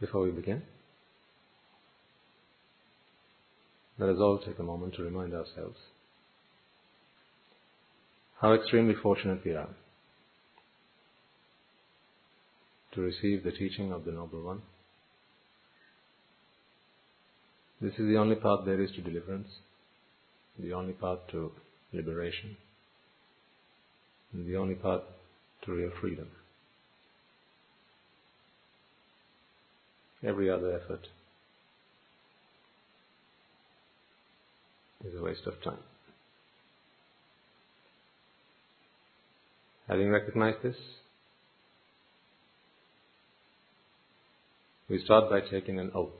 Before we begin, let us all take a moment to remind ourselves how extremely fortunate we are to receive the teaching of the Noble One. This is the only path there is to deliverance, the only path to liberation, and the only path to real freedom. Every other effort is a waste of time. Having recognized this, we start by taking an oath.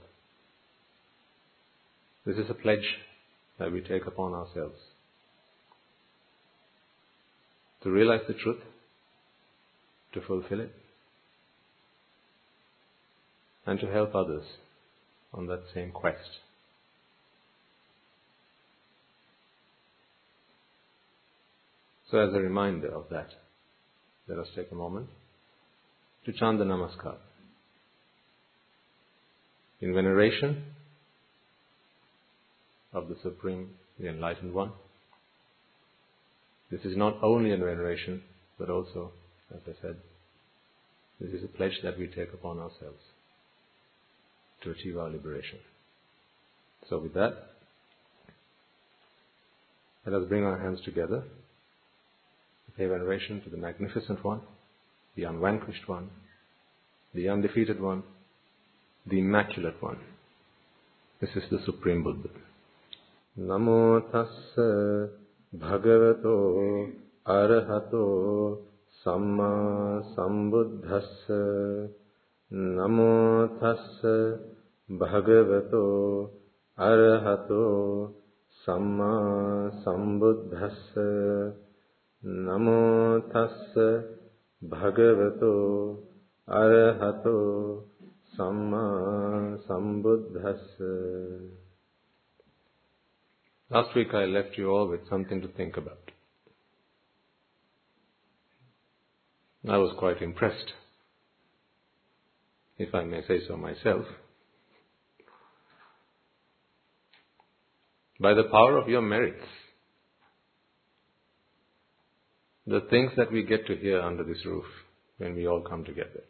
This is a pledge that we take upon ourselves to realize the truth, to fulfill it, and to help others on that same quest. So, as a reminder of that, let us take a moment to chant the Namaskar in veneration of the Supreme, the Enlightened One. This is not only a veneration, but also, as I said, this is a pledge that we take upon ourselves to achieve our liberation. So with that, let us bring our hands together, pay veneration to the magnificent one, the unvanquished one, the undefeated one, the immaculate one. This is the Supreme Buddha. Namo tassa bhagavato arahato samma sambuddhassa නමෝ තස්ස භගවතෝ අරහතෝ සම්මා සම්බුද්දස්ස නමෝ තස්ස භගවතෝ අරහතෝ සම්මා සම්බුද්දස්ස Last week I left you all with something to think about. I was quite impressed, if I may say so myself, by the power of your merits. The things that we get to hear under this roof when we all come together.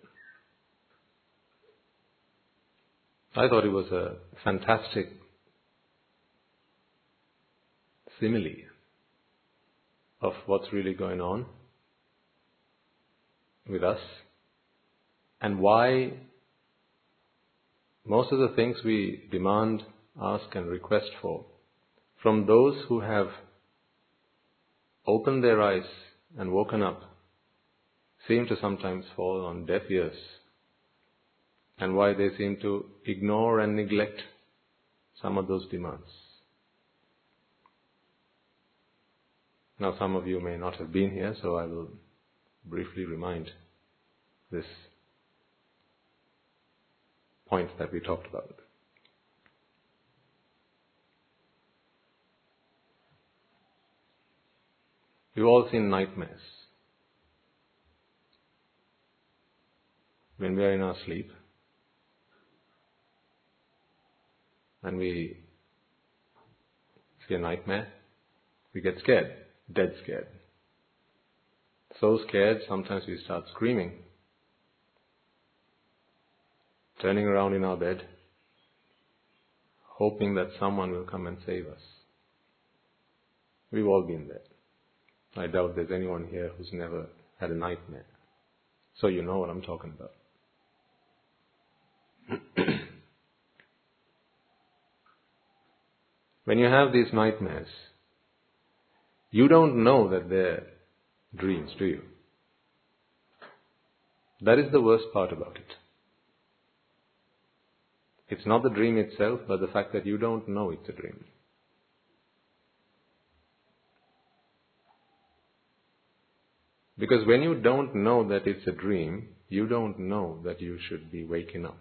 I thought it was a fantastic simile of what's really going on with us and why most of the things we demand, ask, and request for from those who have opened their eyes and woken up seem to sometimes fall on deaf ears and why they seem to ignore and neglect some of those demands. Now, some of you may not have been here, so I will briefly remind this point that we talked about. We've all seen nightmares. When we are in our sleep and we see a nightmare, we get scared dead scared. So scared, sometimes we start screaming, turning around in our bed, hoping that someone will come and save us. We've all been there. I doubt there's anyone here who's never had a nightmare. So you know what I'm talking about. when you have these nightmares, you don't know that they're dreams, do you? That is the worst part about it. It's not the dream itself, but the fact that you don't know it's a dream. Because when you don't know that it's a dream, you don't know that you should be waking up.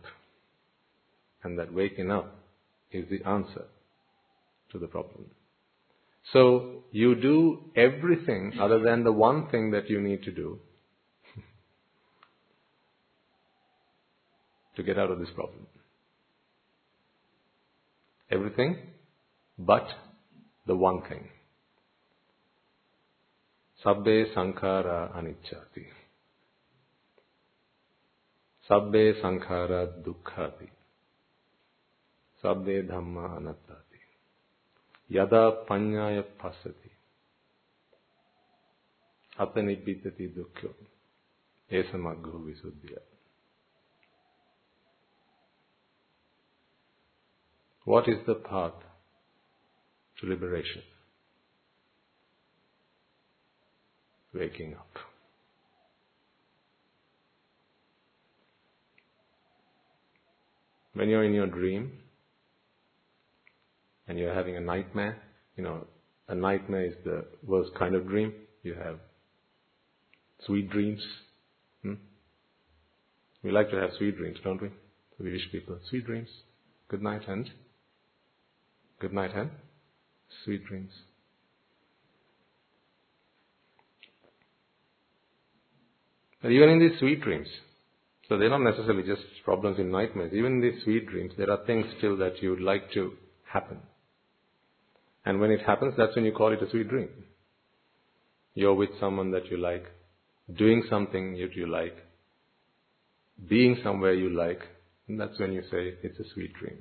And that waking up is the answer to the problem. So you do everything other than the one thing that you need to do. to get out of this problem. Everything but the one thing. Sabbe sankhara anicchati. Sabbe sankhara dukkhati. Sabbe dhamma anattati. Yada panyaya pasati. Atanibbitati dukkho. Esamaggo visuddhya. What is the path to liberation? Waking up. When you're in your dream and you're having a nightmare, you know, a nightmare is the worst kind of dream. You have sweet dreams. Hmm? We like to have sweet dreams, don't we? We wish people sweet dreams, good night, and Good night and sweet dreams. But even in these sweet dreams, so they're not necessarily just problems in nightmares. Even in these sweet dreams, there are things still that you would like to happen. And when it happens, that's when you call it a sweet dream. You're with someone that you like, doing something that you like, being somewhere you like, and that's when you say it's a sweet dream.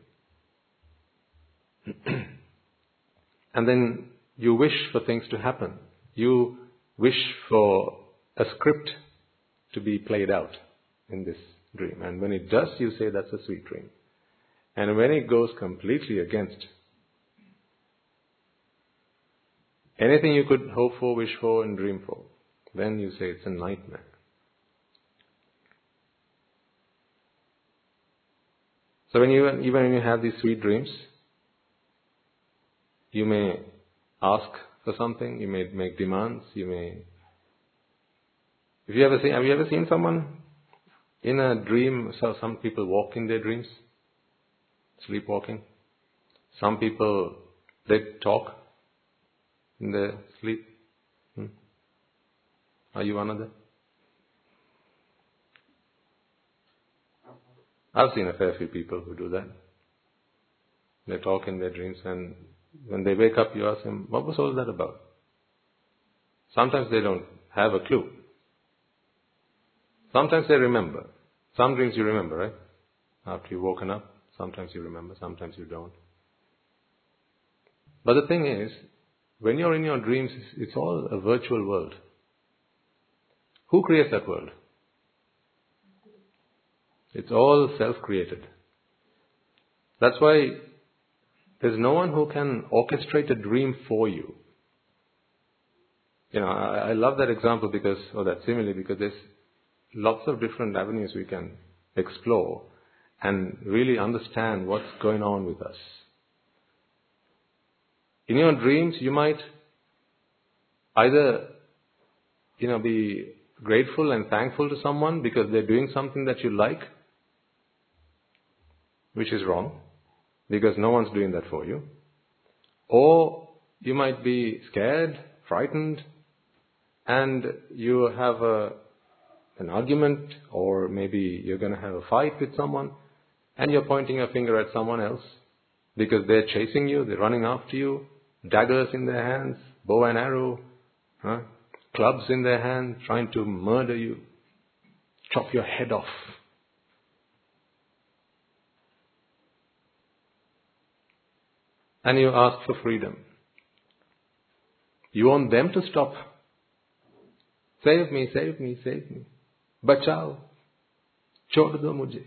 and then you wish for things to happen. You wish for a script to be played out in this dream. And when it does, you say that's a sweet dream. And when it goes completely against anything you could hope for, wish for, and dream for, then you say it's a nightmare. So when you even when you have these sweet dreams, you may ask for something, you may make demands, you may. If you ever seen, have you ever seen someone in a dream? So some people walk in their dreams, sleepwalking. Some people they talk in their sleep. Hmm? Are you one of them? I've seen a fair few people who do that. They talk in their dreams and when they wake up, you ask them, what was all that about? Sometimes they don't have a clue. Sometimes they remember. Some dreams you remember, right? After you've woken up, sometimes you remember, sometimes you don't. But the thing is, when you're in your dreams, it's all a virtual world. Who creates that world? It's all self created. That's why there's no one who can orchestrate a dream for you. You know, I, I love that example because, or that simile, because there's lots of different avenues we can explore and really understand what's going on with us. In your dreams, you might either, you know, be grateful and thankful to someone because they're doing something that you like, which is wrong because no one's doing that for you. Or you might be scared, frightened, and you have a, an argument, or maybe you're going to have a fight with someone, and you're pointing a finger at someone else because they're chasing you, they're running after you, daggers in their hands, bow and arrow, huh? clubs in their hands, trying to murder you, chop your head off. and you ask for freedom. You want them to stop. Save me, save me, save me. Bachao. Chod do mujhe.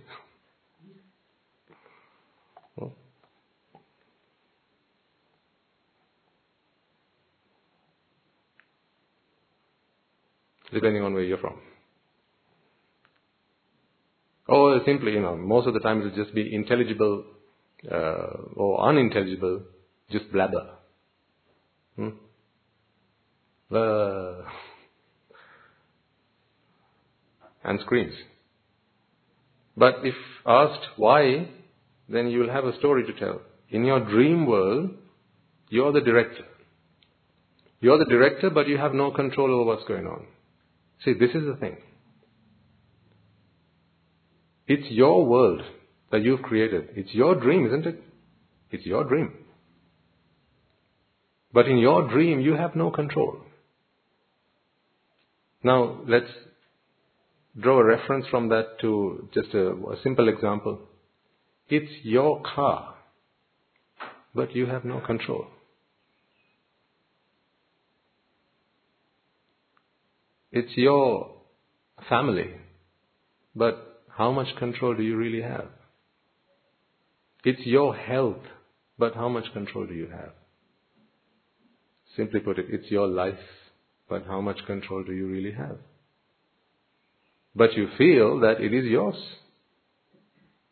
Depending on where you're from. Or simply, you know, most of the time it'll just be intelligible uh, or unintelligible, just blabber. Hmm? Uh, and screams. But if asked why, then you will have a story to tell. In your dream world, you're the director. You're the director, but you have no control over what's going on. See, this is the thing. It's your world that you've created. It's your dream, isn't it? It's your dream. But in your dream, you have no control. Now, let's draw a reference from that to just a, a simple example. It's your car, but you have no control. It's your family, but how much control do you really have? It's your health, but how much control do you have? Simply put it, it's your life, but how much control do you really have? But you feel that it is yours.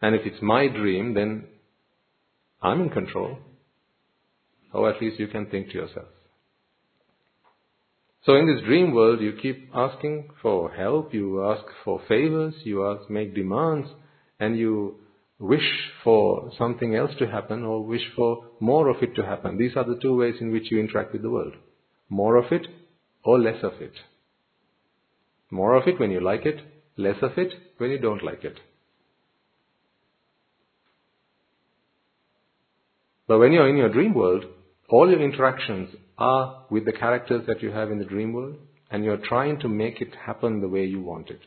And if it's my dream, then I'm in control. Or at least you can think to yourself. So in this dream world, you keep asking for help, you ask for favors, you ask, make demands, and you wish for something else to happen or wish for more of it to happen. These are the two ways in which you interact with the world. More of it or less of it. More of it when you like it, less of it when you don't like it. But when you're in your dream world, all your interactions are with the characters that you have in the dream world, and you're trying to make it happen the way you want it.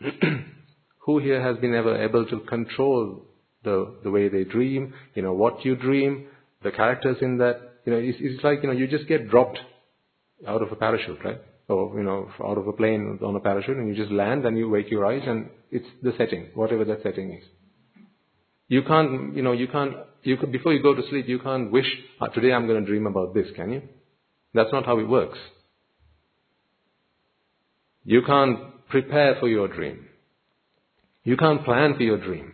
Who here has been ever able to control the, the way they dream, you know, what you dream, the characters in that, you know, it's, it's like, you know, you just get dropped out of a parachute, right? Or, you know, out of a plane on a parachute and you just land and you wake your eyes and it's the setting, whatever that setting is. You can't, you know, you can't, you before you go to sleep, you can't wish, ah, today I'm going to dream about this, can you? That's not how it works. You can't prepare for your dream. You can't plan for your dream.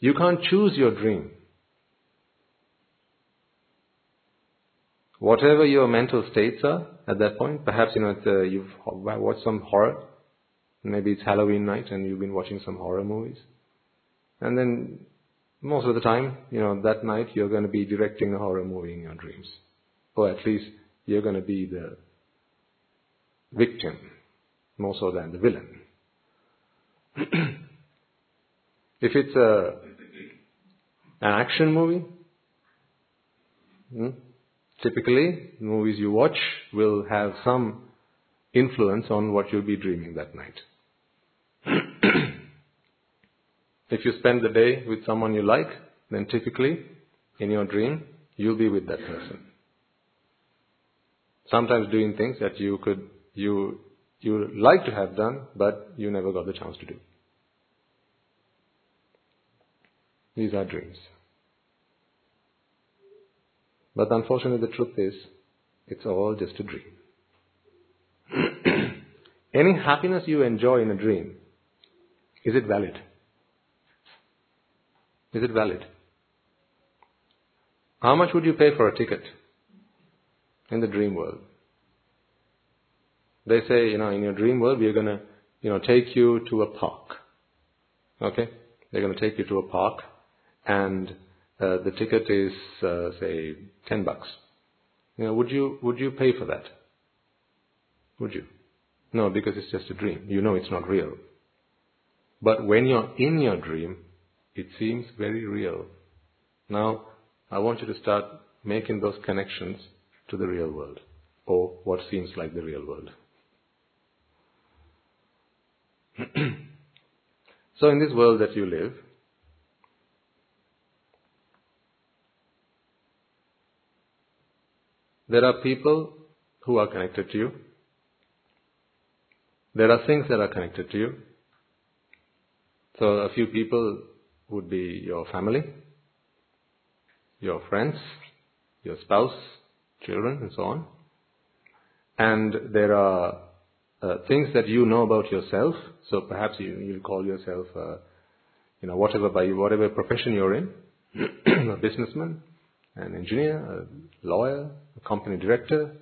You can't choose your dream. Whatever your mental states are at that point, perhaps you know uh, you've watched some horror. Maybe it's Halloween night and you've been watching some horror movies. And then most of the time, you know, that night you're going to be directing a horror movie in your dreams. Or at least you're going to be the victim more so than the villain. If it's a, an action movie, hmm, typically movies you watch will have some influence on what you'll be dreaming that night. if you spend the day with someone you like, then typically in your dream you'll be with that person. Sometimes doing things that you could you you like to have done, but you never got the chance to do. These are dreams. But unfortunately, the truth is, it's all just a dream. Any happiness you enjoy in a dream, is it valid? Is it valid? How much would you pay for a ticket in the dream world? They say, you know, in your dream world, we're going to, you know, take you to a park. Okay? They're going to take you to a park and uh, the ticket is uh, say ten bucks. You know, would you would you pay for that? Would you? No, because it's just a dream. You know it's not real. But when you're in your dream, it seems very real. Now, I want you to start making those connections to the real world, or what seems like the real world. so, in this world that you live, There are people who are connected to you. There are things that are connected to you. So a few people would be your family, your friends, your spouse, children, and so on. And there are uh, things that you know about yourself. So perhaps you you call yourself, uh, you know, whatever by whatever profession you're in, a businessman, an engineer, a lawyer, a company director,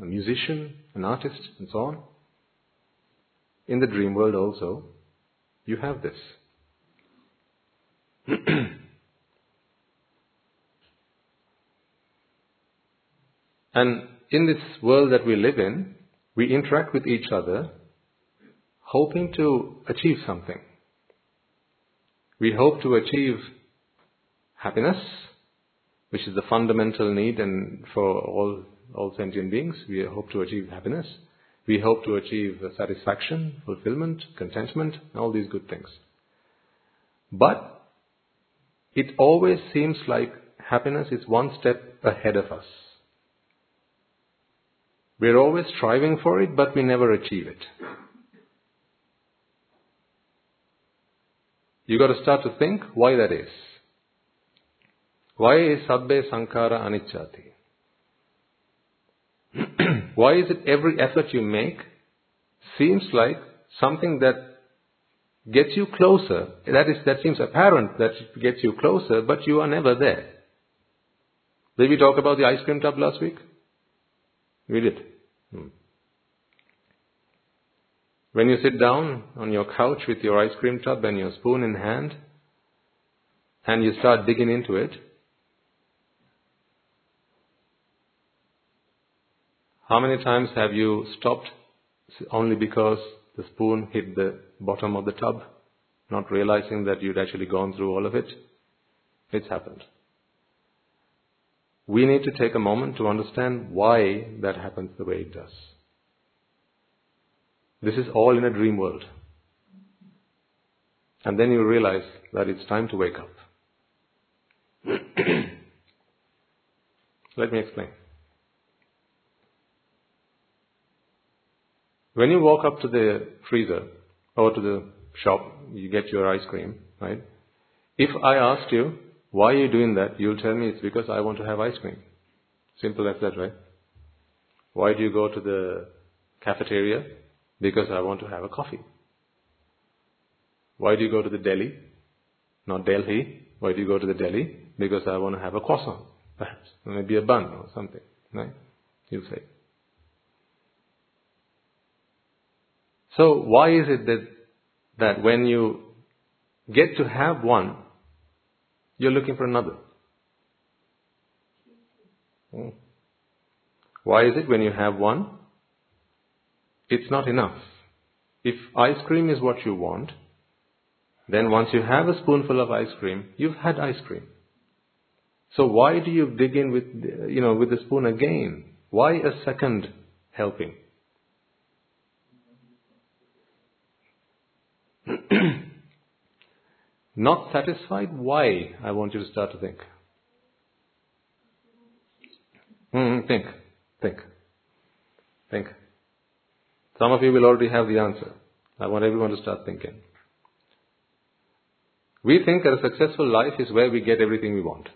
a musician, an artist, and so on. In the dream world also, you have this. and in this world that we live in, we interact with each other hoping to achieve something. We hope to achieve happiness, which is the fundamental need and for all, all sentient beings. We hope to achieve happiness. We hope to achieve satisfaction, fulfillment, contentment, all these good things. But it always seems like happiness is one step ahead of us. We're always striving for it, but we never achieve it. You've got to start to think why that is. Why is sabbe sankhara anicchati? why is it every effort you make seems like something that gets you closer? That is, that seems apparent that it gets you closer, but you are never there. Did we talk about the ice cream tub last week? We did. Hmm. When you sit down on your couch with your ice cream tub and your spoon in hand, and you start digging into it, how many times have you stopped only because the spoon hit the bottom of the tub, not realizing that you'd actually gone through all of it? It's happened. We need to take a moment to understand why that happens the way it does. This is all in a dream world. And then you realize that it's time to wake up. Let me explain. When you walk up to the freezer or to the shop, you get your ice cream, right? If I asked you, why are you doing that? You'll tell me it's because I want to have ice cream. Simple as that, right? Why do you go to the cafeteria? Because I want to have a coffee. Why do you go to the deli? Not Delhi. Why do you go to the deli? Because I want to have a croissant, perhaps. Maybe a bun or something, right? You say. So why is it that, that when you get to have one, you're looking for another? Hmm. Why is it when you have one, it's not enough? If ice cream is what you want, then once you have a spoonful of ice cream, you've had ice cream. So why do you dig in with, you know, with the spoon again? Why a second helping? Not satisfied? Why? I want you to start to think. Mm, think. Think. Think. Some of you will already have the answer. I want everyone to start thinking. We think that a successful life is where we get everything we want.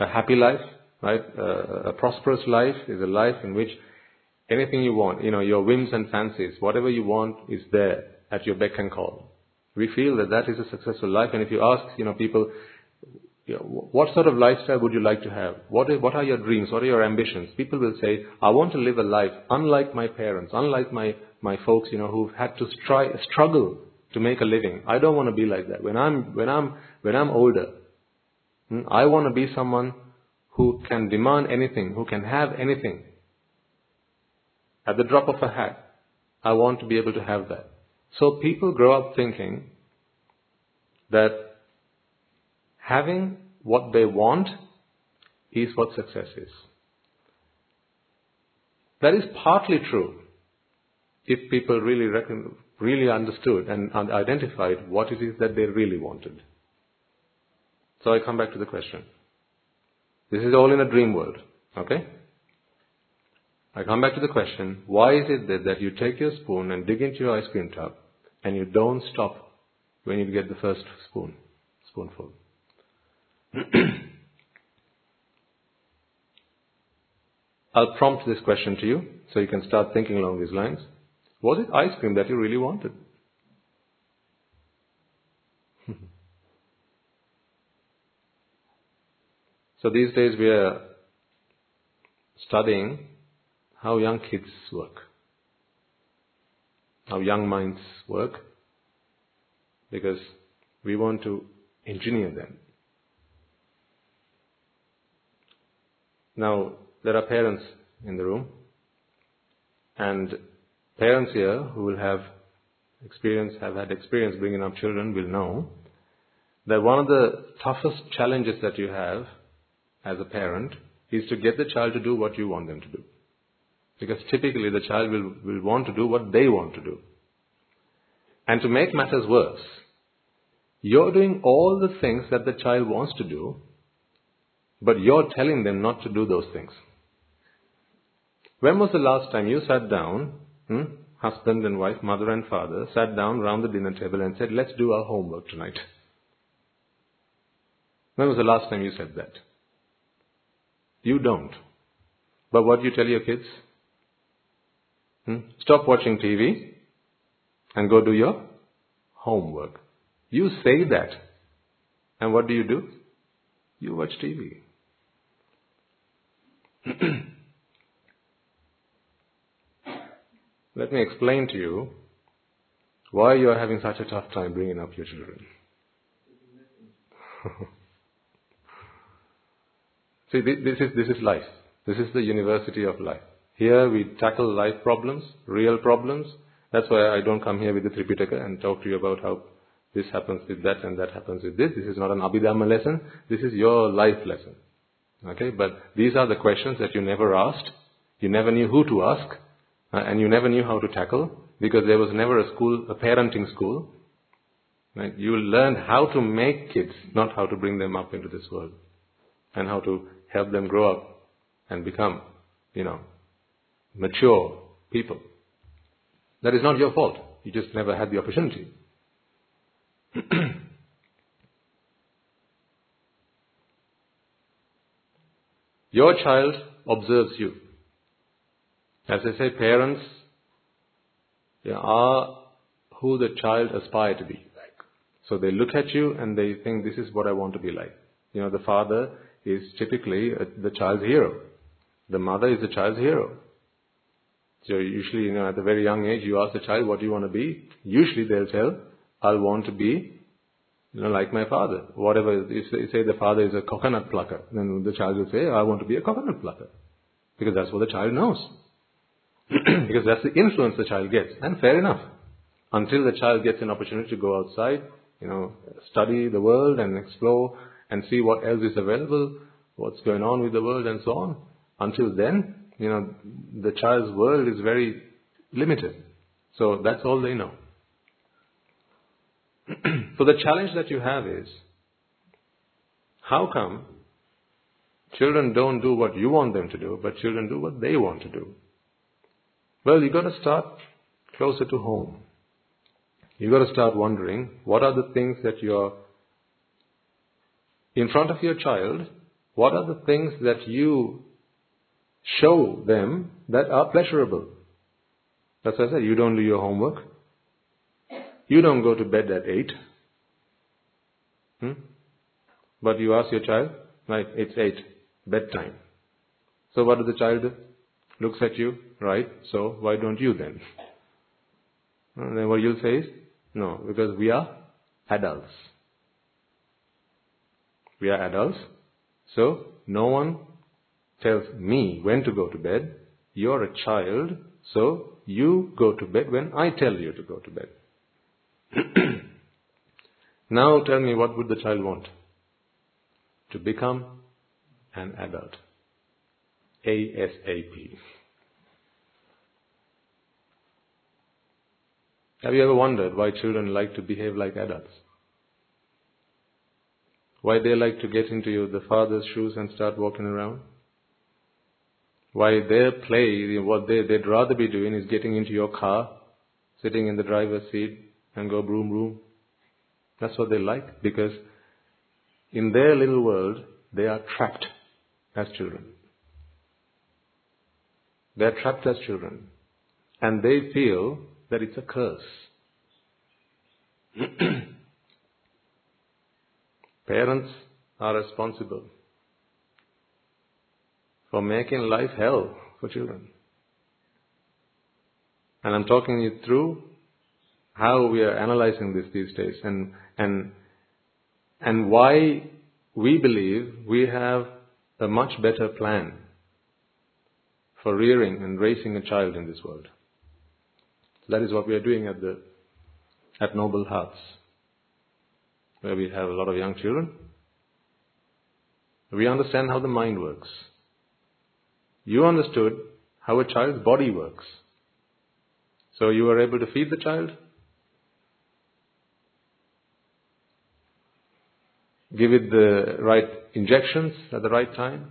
A happy life, right? Uh, a prosperous life is a life in which anything you want, you know, your whims and fancies, whatever you want is there at your beck and call. We feel that that is a successful life. And if you ask, you know, people, you know, what sort of lifestyle would you like to have? What, are your dreams? What are your ambitions? People will say, I want to live a life unlike my parents, unlike my, my folks, you know, who've had to stri- struggle to make a living. I don't want to be like that. When I'm, when I'm, when I'm older, hmm, I want to be someone who can demand anything, who can have anything. At the drop of a hat, I want to be able to have that. So people grow up thinking that having what they want is what success is. That is partly true if people really reckon, really understood and identified what it is that they really wanted. So I come back to the question. This is all in a dream world, okay? I come back to the question, why is it that, that you take your spoon and dig into your ice cream tub and you don't stop when you get the first spoon, spoonful? I'll prompt this question to you so you can start thinking along these lines. Was it ice cream that you really wanted? so these days we are studying how young kids work, how young minds work, because we want to engineer them. Now, there are parents in the room, and parents here who will have experience, have had experience bringing up children will know that one of the toughest challenges that you have as a parent is to get the child to do what you want them to do. Because typically the child will, will want to do what they want to do. And to make matters worse, you're doing all the things that the child wants to do, but you're telling them not to do those things. When was the last time you sat down, hmm, husband and wife, mother and father, sat down round the dinner table and said, let's do our homework tonight? When was the last time you said that? You don't. But what do you tell your kids? Hmm? Stop watching TV and go do your homework. You say that. And what do you do? You watch TV. Let me explain to you why you are having such a tough time bringing up your children. See, this is, this is life. This is the university of life. Here we tackle life problems, real problems. That's why I don't come here with the Tripitaka and talk to you about how this happens with that and that happens with this. This is not an Abhidhamma lesson. This is your life lesson. Okay? But these are the questions that you never asked. You never knew who to ask. Uh, and you never knew how to tackle because there was never a school, a parenting school. Right? You learned how to make kids, not how to bring them up into this world. And how to help them grow up and become, you know, mature people. That is not your fault. You just never had the opportunity. your child observes you. As I say, parents are who the child aspire to be like. So they look at you and they think, this is what I want to be like. You know, the father is typically the child's hero. The mother is the child's hero. So usually, you know, at a very young age, you ask the child, what do you want to be? Usually they'll tell, I'll want to be, you know, like my father. Whatever, if they say the father is a coconut plucker, then the child will say, I want to be a coconut plucker. Because that's what the child knows. because that's the influence the child gets. And fair enough. Until the child gets an opportunity to go outside, you know, study the world and explore and see what else is available, what's going on with the world and so on. Until then, you know, the child's world is very limited. So that's all they know. so the challenge that you have is, how come children don't do what you want them to do, but children do what they want to do? Well, you've got to start closer to home. You've got to start wondering what are the things that you're in front of your child, what are the things that you show them that are pleasurable? That's why I said you don't do your homework. You don't go to bed at 8. Hmm? But you ask your child, right, it's 8, bedtime. So what does the child do? looks at you, right? So why don't you then? And then what you'll say is, no, because we are adults. We are adults. So no one tells me when to go to bed. You're a child, so you go to bed when I tell you to go to bed. now tell me what would the child want? To become an adult. ASAP. Have you ever wondered why children like to behave like adults? Why they like to get into the father's shoes and start walking around? Why their play, what they, they'd rather be doing is getting into your car, sitting in the driver's seat and go broom broom. That's what they like because in their little world, they are trapped as children. They're trapped as children. And they feel that it's a curse. Parents are responsible for making life hell for children. And I'm talking you through how we are analyzing this these days and, and, and why we believe we have a much better plan for rearing and raising a child in this world. That is what we are doing at the at Noble Hearts. where we have a lot of young children, we understand how the mind works. You understood how a child's body works. So you were able to feed the child, give it the right injections at the right time,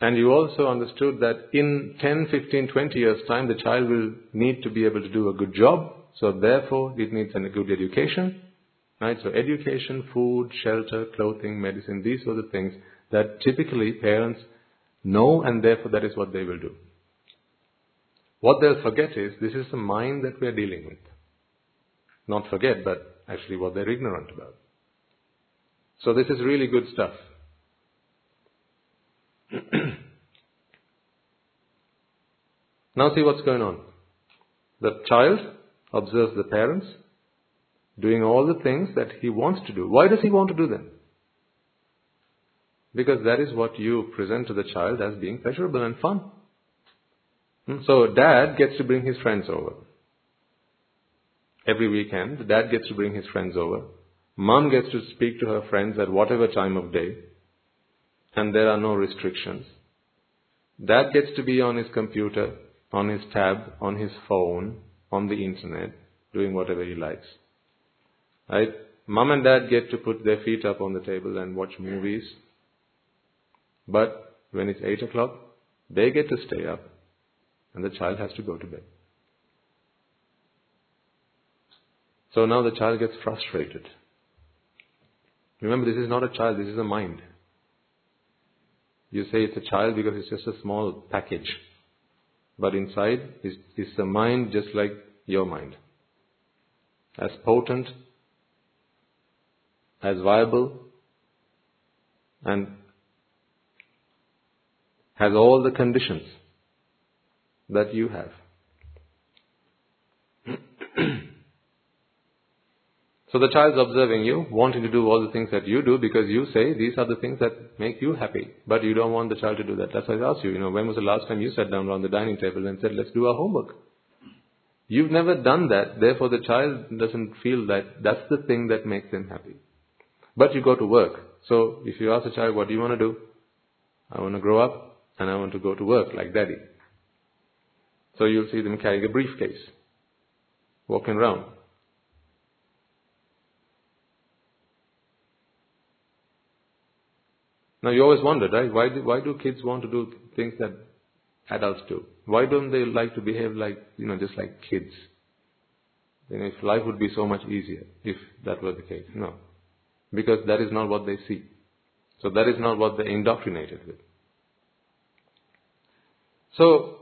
and you also understood that in 10, 15, 20 years' time, the child will need to be able to do a good job, so therefore it needs a good education. Right? So education, food, shelter, clothing, medicine, these are the things that typically parents know and therefore that is what they will do. What they'll forget is this is the mind that we're dealing with. Not forget, but actually what they're ignorant about. So this is really good stuff. now see what's going on. The child observes the parents doing all the things that he wants to do. Why does he want to do them? Because that is what you present to the child as being pleasurable and fun. Hmm? So dad gets to bring his friends over. Every weekend, dad gets to bring his friends over. Mom gets to speak to her friends at whatever time of day. And there are no restrictions. Dad gets to be on his computer, on his tab, on his phone, on the internet, doing whatever he likes. Right? Mom and dad get to put their feet up on the table and watch movies. But when it's 8 o'clock, they get to stay up and the child has to go to bed. So now the child gets frustrated. Remember, this is not a child, this is a mind. You say it's a child because it's just a small package. But inside is, is a mind just like your mind. As potent, as viable, and has all the conditions that you have. so the child's observing you, wanting to do all the things that you do because you say these are the things that make you happy. But you don't want the child to do that. That's why I asked you, you know, when was the last time you sat down around the dining table and said, let's do our homework? You've never done that, therefore the child doesn't feel that that's the thing that makes them happy. But you go to work. So if you ask a child, what do you want to do? I want to grow up and I want to go to work like daddy. So you'll see them carrying a briefcase, walking around. Now you always wondered, right? Why do, why do kids want to do things that adults do? Why don't they like to behave like, you know, just like kids? Then if life would be so much easier if that were the case. No. Because that is not what they see. So that is not what they're indoctrinated with. So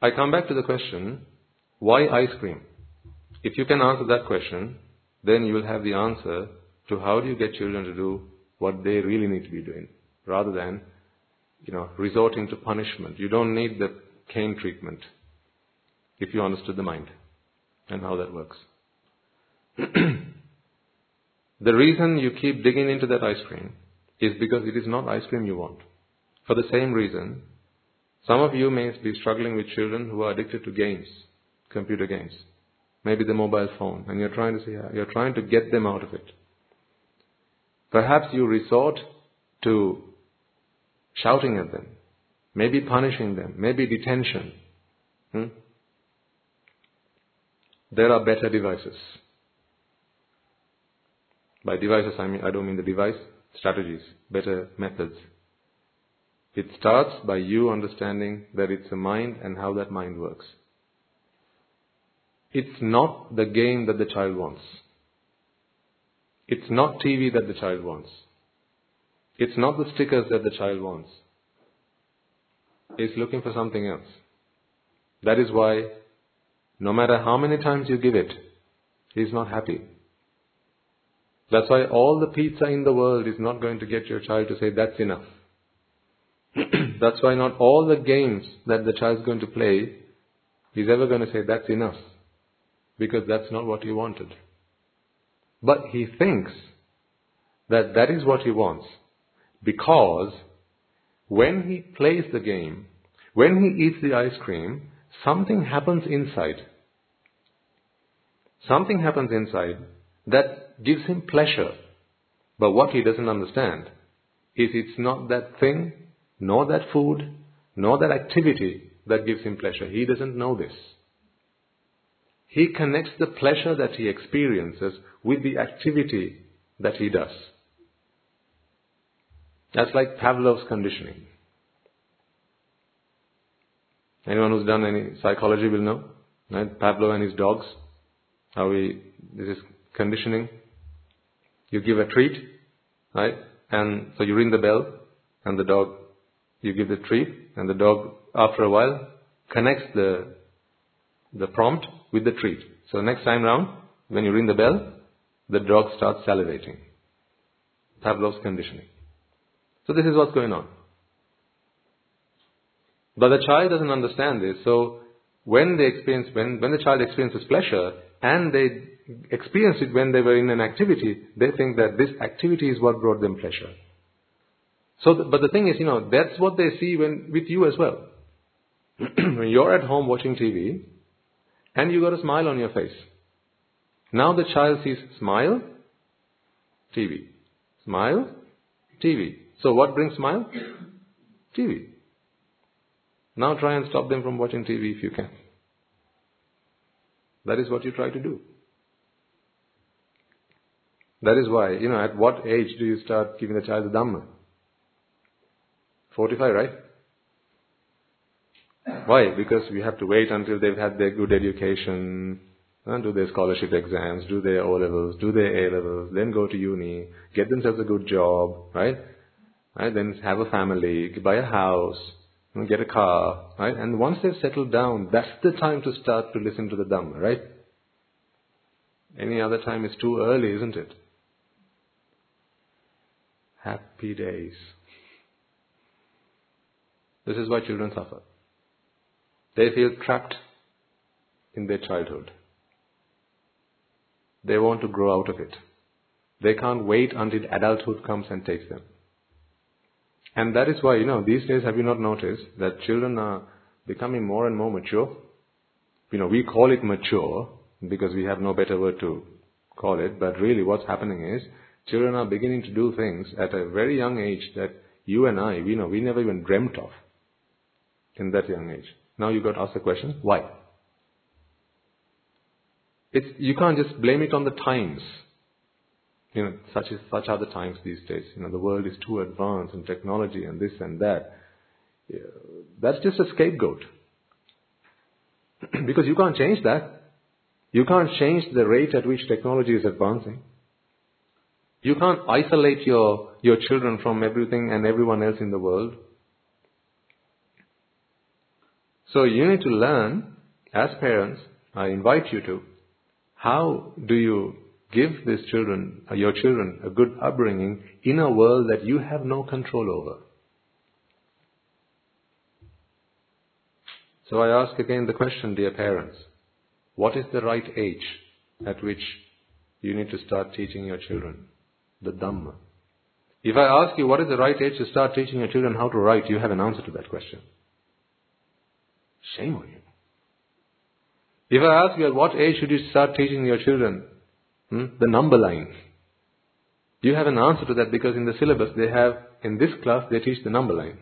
I come back to the question, why ice cream? If you can answer that question, then you will have the answer to how do you get children to do what they really need to be doing, rather than, you know, resorting to punishment. You don't need the cane treatment if you understood the mind and how that works. the reason you keep digging into that ice cream is because it is not ice cream you want. For the same reason, some of you may be struggling with children who are addicted to games, computer games, maybe the mobile phone, and you're trying to see, you're trying to get them out of it. Perhaps you resort to shouting at them, maybe punishing them, maybe detention. Hmm? There are better devices. By devices, I mean I don't mean the device, strategies, better methods it starts by you understanding that it's a mind and how that mind works. It's not the game that the child wants. It's not TV that the child wants. It's not the stickers that the child wants. He's looking for something else. That is why, no matter how many times you give it, he's not happy. That's why all the pizza in the world is not going to get your child to say, that's enough. That's why not all the games that the child is going to play, he's ever going to say, that's enough. Because that's not what he wanted. But he thinks that that is what he wants. Because when he plays the game, when he eats the ice cream, something happens inside. Something happens inside that gives him pleasure. But what he doesn't understand is it's not that thing, nor that food, nor that activity that gives him pleasure. He doesn't know this. He connects the pleasure that he experiences with the activity that he does. That's like Pavlov's conditioning. Anyone who's done any psychology will know, right? Pavlov and his dogs, how we, this is conditioning. You give a treat, right? And so you ring the bell, and the dog, you give the treat, and the dog, after a while, connects the, the prompt with the treat. So next time round, when you ring the bell, the dog starts salivating. Pavlov's conditioning. So this is what's going on. But the child doesn't understand this. So when they experience, when, when the child experiences pleasure and they experience it when they were in an activity, they think that this activity is what brought them pleasure. So, but the thing is, you know, that's what they see when, with you as well. when you're at home watching TV and you got a smile on your face. Now the child sees smile, TV. Smile, TV. So what brings smile? TV. Now try and stop them from watching TV if you can. That is what you try to do. That is why, you know, at what age do you start giving the child the Dhamma? 45, right? Why? Because we have to wait until they've had their good education, and do their scholarship exams, do their O levels, do their A levels, then go to uni, get themselves a good job, right? Right? Then have a family, buy a house, get a car, right? And once they've settled down, that's the time to start to listen to the Dhamma, right? Any other time is too early, isn't it? Happy days. This is why children suffer. They feel trapped in their childhood. They want to grow out of it. They can't wait until adulthood comes and takes them. And that is why, you know, these days have you not noticed that children are becoming more and more mature? You know, we call it mature because we have no better word to call it, but really what's happening is children are beginning to do things at a very young age that you and I, we know, we never even dreamt of in that young age. Now you've got to ask the question, why? It's, you can't just blame it on the times. You know, such is, such are the times these days. You know, the world is too advanced in technology and this and that. Yeah, that's just a scapegoat. because you can't change that. You can't change the rate at which technology is advancing. You can't isolate your, your children from everything and everyone else in the world. So you need to learn, as parents, I invite you to, how do you give these children, uh, your children, a good upbringing in a world that you have no control over? So I ask again the question, dear parents, what is the right age at which you need to start teaching your children the Dhamma? If I ask you what is the right age to start teaching your children how to write, you have an answer to that question. Shame on you. If I ask you at what age should you start teaching your children hmm, the number line, you have an answer to that because in the syllabus they have, in this class they teach the number line.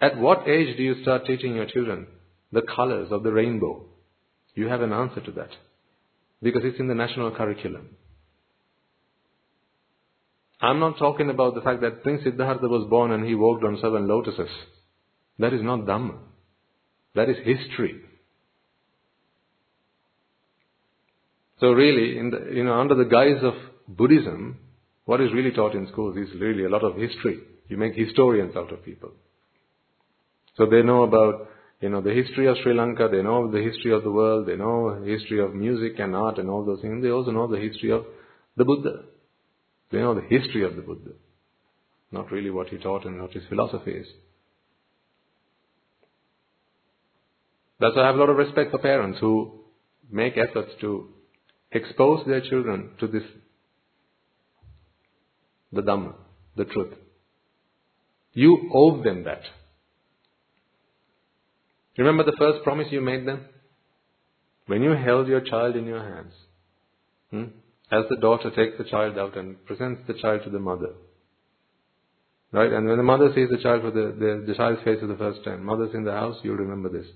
At what age do you start teaching your children the colors of the rainbow? You have an answer to that because it's in the national curriculum. I'm not talking about the fact that Prince Siddhartha was born and he walked on seven lotuses. That is not Dhamma. That is history. So really, the, you know, under the guise of Buddhism, what is really taught in schools is really a lot of history. You make historians out of people. So they know about, you know, the history of Sri Lanka, they know the history of the world, they know history of music and art and all those things. They also know the history of the Buddha. They know the history of the Buddha. Not really what he taught and what his philosophy is. That's why I have a lot of respect for parents who make efforts to expose their children to this, the Dhamma, the truth. You owe them that. Remember the first promise you made them? When you held your child in your hands, hmm, as the daughter takes the child out and presents the child to the mother. Right? And when the mother sees the child for the, the, the child's face for the first time, mother's in the house, you'll remember this.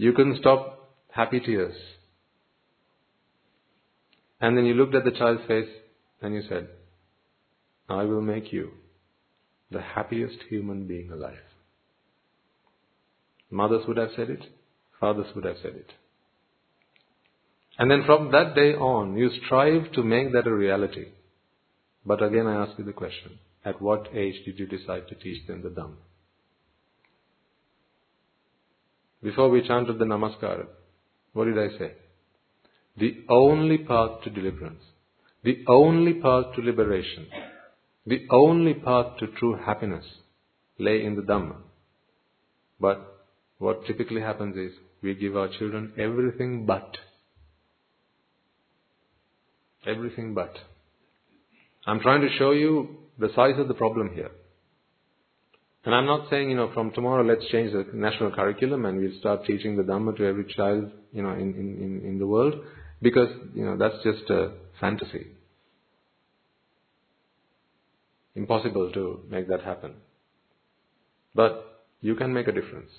You couldn't stop happy tears. And then you looked at the child's face and you said, I will make you the happiest human being alive. Mothers would have said it, fathers would have said it. And then from that day on, you strive to make that a reality. But again, I ask you the question at what age did you decide to teach them the Dhamma? Before we chanted the Namaskara, what did I say? The only path to deliverance, the only path to liberation, the only path to true happiness lay in the Dhamma. But what typically happens is we give our children everything but. Everything but. I'm trying to show you the size of the problem here. And I'm not saying, you know, from tomorrow let's change the national curriculum and we'll start teaching the Dhamma to every child, you know, in, in, in the world, because, you know, that's just a fantasy. Impossible to make that happen. But you can make a difference.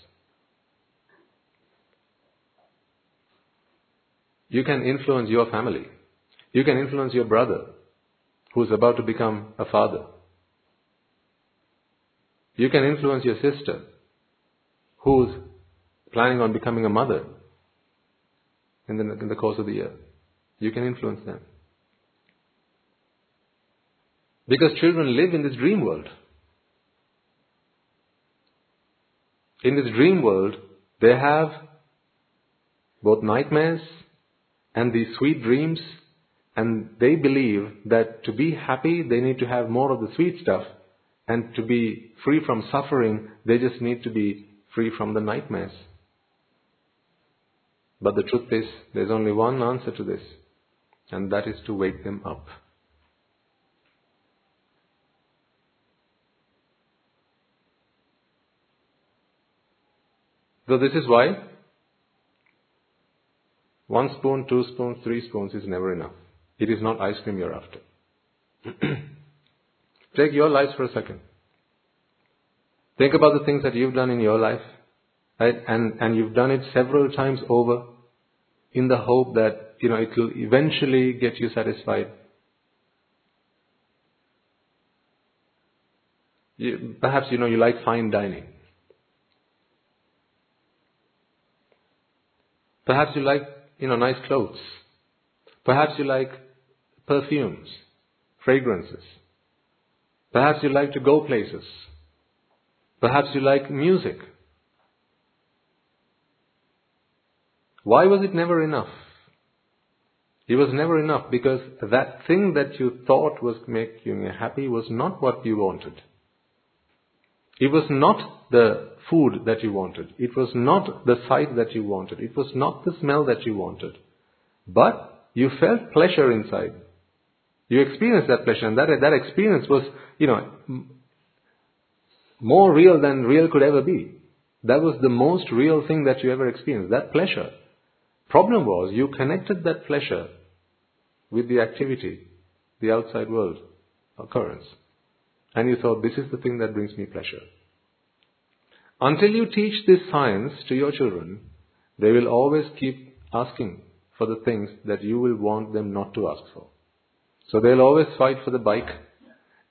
You can influence your family. You can influence your brother who's about to become a father. You can influence your sister who's planning on becoming a mother in the, in the course of the year. You can influence them. Because children live in this dream world. In this dream world, they have both nightmares and these sweet dreams and they believe that to be happy, they need to have more of the sweet stuff. And to be free from suffering, they just need to be free from the nightmares. But the truth is, there's only one answer to this, and that is to wake them up. So this is why one spoon, two spoons, three spoons is never enough. It is not ice cream you're after. Take your lives for a second. Think about the things that you've done in your life, right? And, and you've done it several times over in the hope that, you know, it will eventually get you satisfied. You, perhaps, you know, you like fine dining. Perhaps you like, you know, nice clothes. Perhaps you like perfumes, fragrances. Perhaps you like to go places. Perhaps you like music. Why was it never enough? It was never enough because that thing that you thought was make you happy was not what you wanted. It was not the food that you wanted. It was not the sight that you wanted. It was not the smell that you wanted. But you felt pleasure inside. You experienced that pleasure, and that, that experience was, you know, more real than real could ever be. That was the most real thing that you ever experienced, that pleasure. Problem was, you connected that pleasure with the activity, the outside world occurrence. And you thought, this is the thing that brings me pleasure. Until you teach this science to your children, they will always keep asking for the things that you will want them not to ask for. So they'll always fight for the bike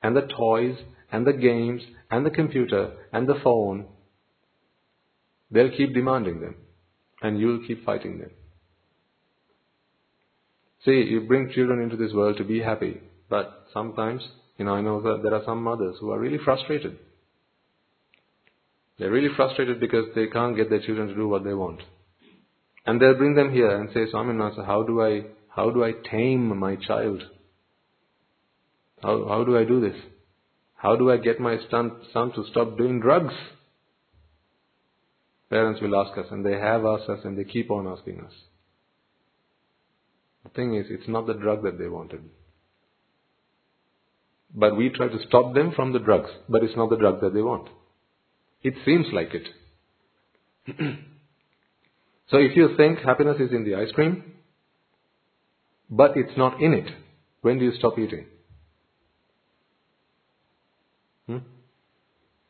and the toys and the games and the computer and the phone. They'll keep demanding them and you'll keep fighting them. See, you bring children into this world to be happy, but sometimes, you know, I know that there are some mothers who are really frustrated. They're really frustrated because they can't get their children to do what they want. And they'll bring them here and say, Swaminatha, how do I, how do I tame my child? How, how do I do this? How do I get my son, son to stop doing drugs? Parents will ask us, and they have asked us, and they keep on asking us. The thing is, it's not the drug that they wanted. But we try to stop them from the drugs, but it's not the drug that they want. It seems like it. so if you think happiness is in the ice cream, but it's not in it, when do you stop eating? Hmm?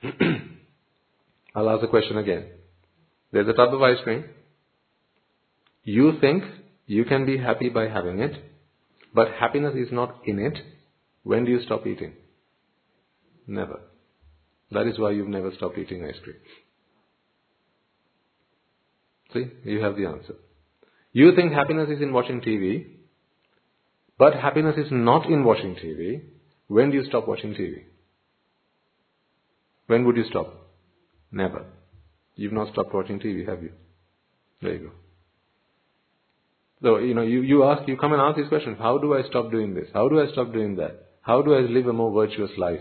I'll ask the question again. There's a tub of ice cream. You think you can be happy by having it, but happiness is not in it. When do you stop eating? Never. That is why you've never stopped eating ice cream. See, you have the answer. You think happiness is in watching TV, but happiness is not in watching TV. When do you stop watching TV? When would you stop? Never. You've not stopped watching TV, have you? There you go. So, you know, you, you ask, you come and ask these questions. How do I stop doing this? How do I stop doing that? How do I live a more virtuous life?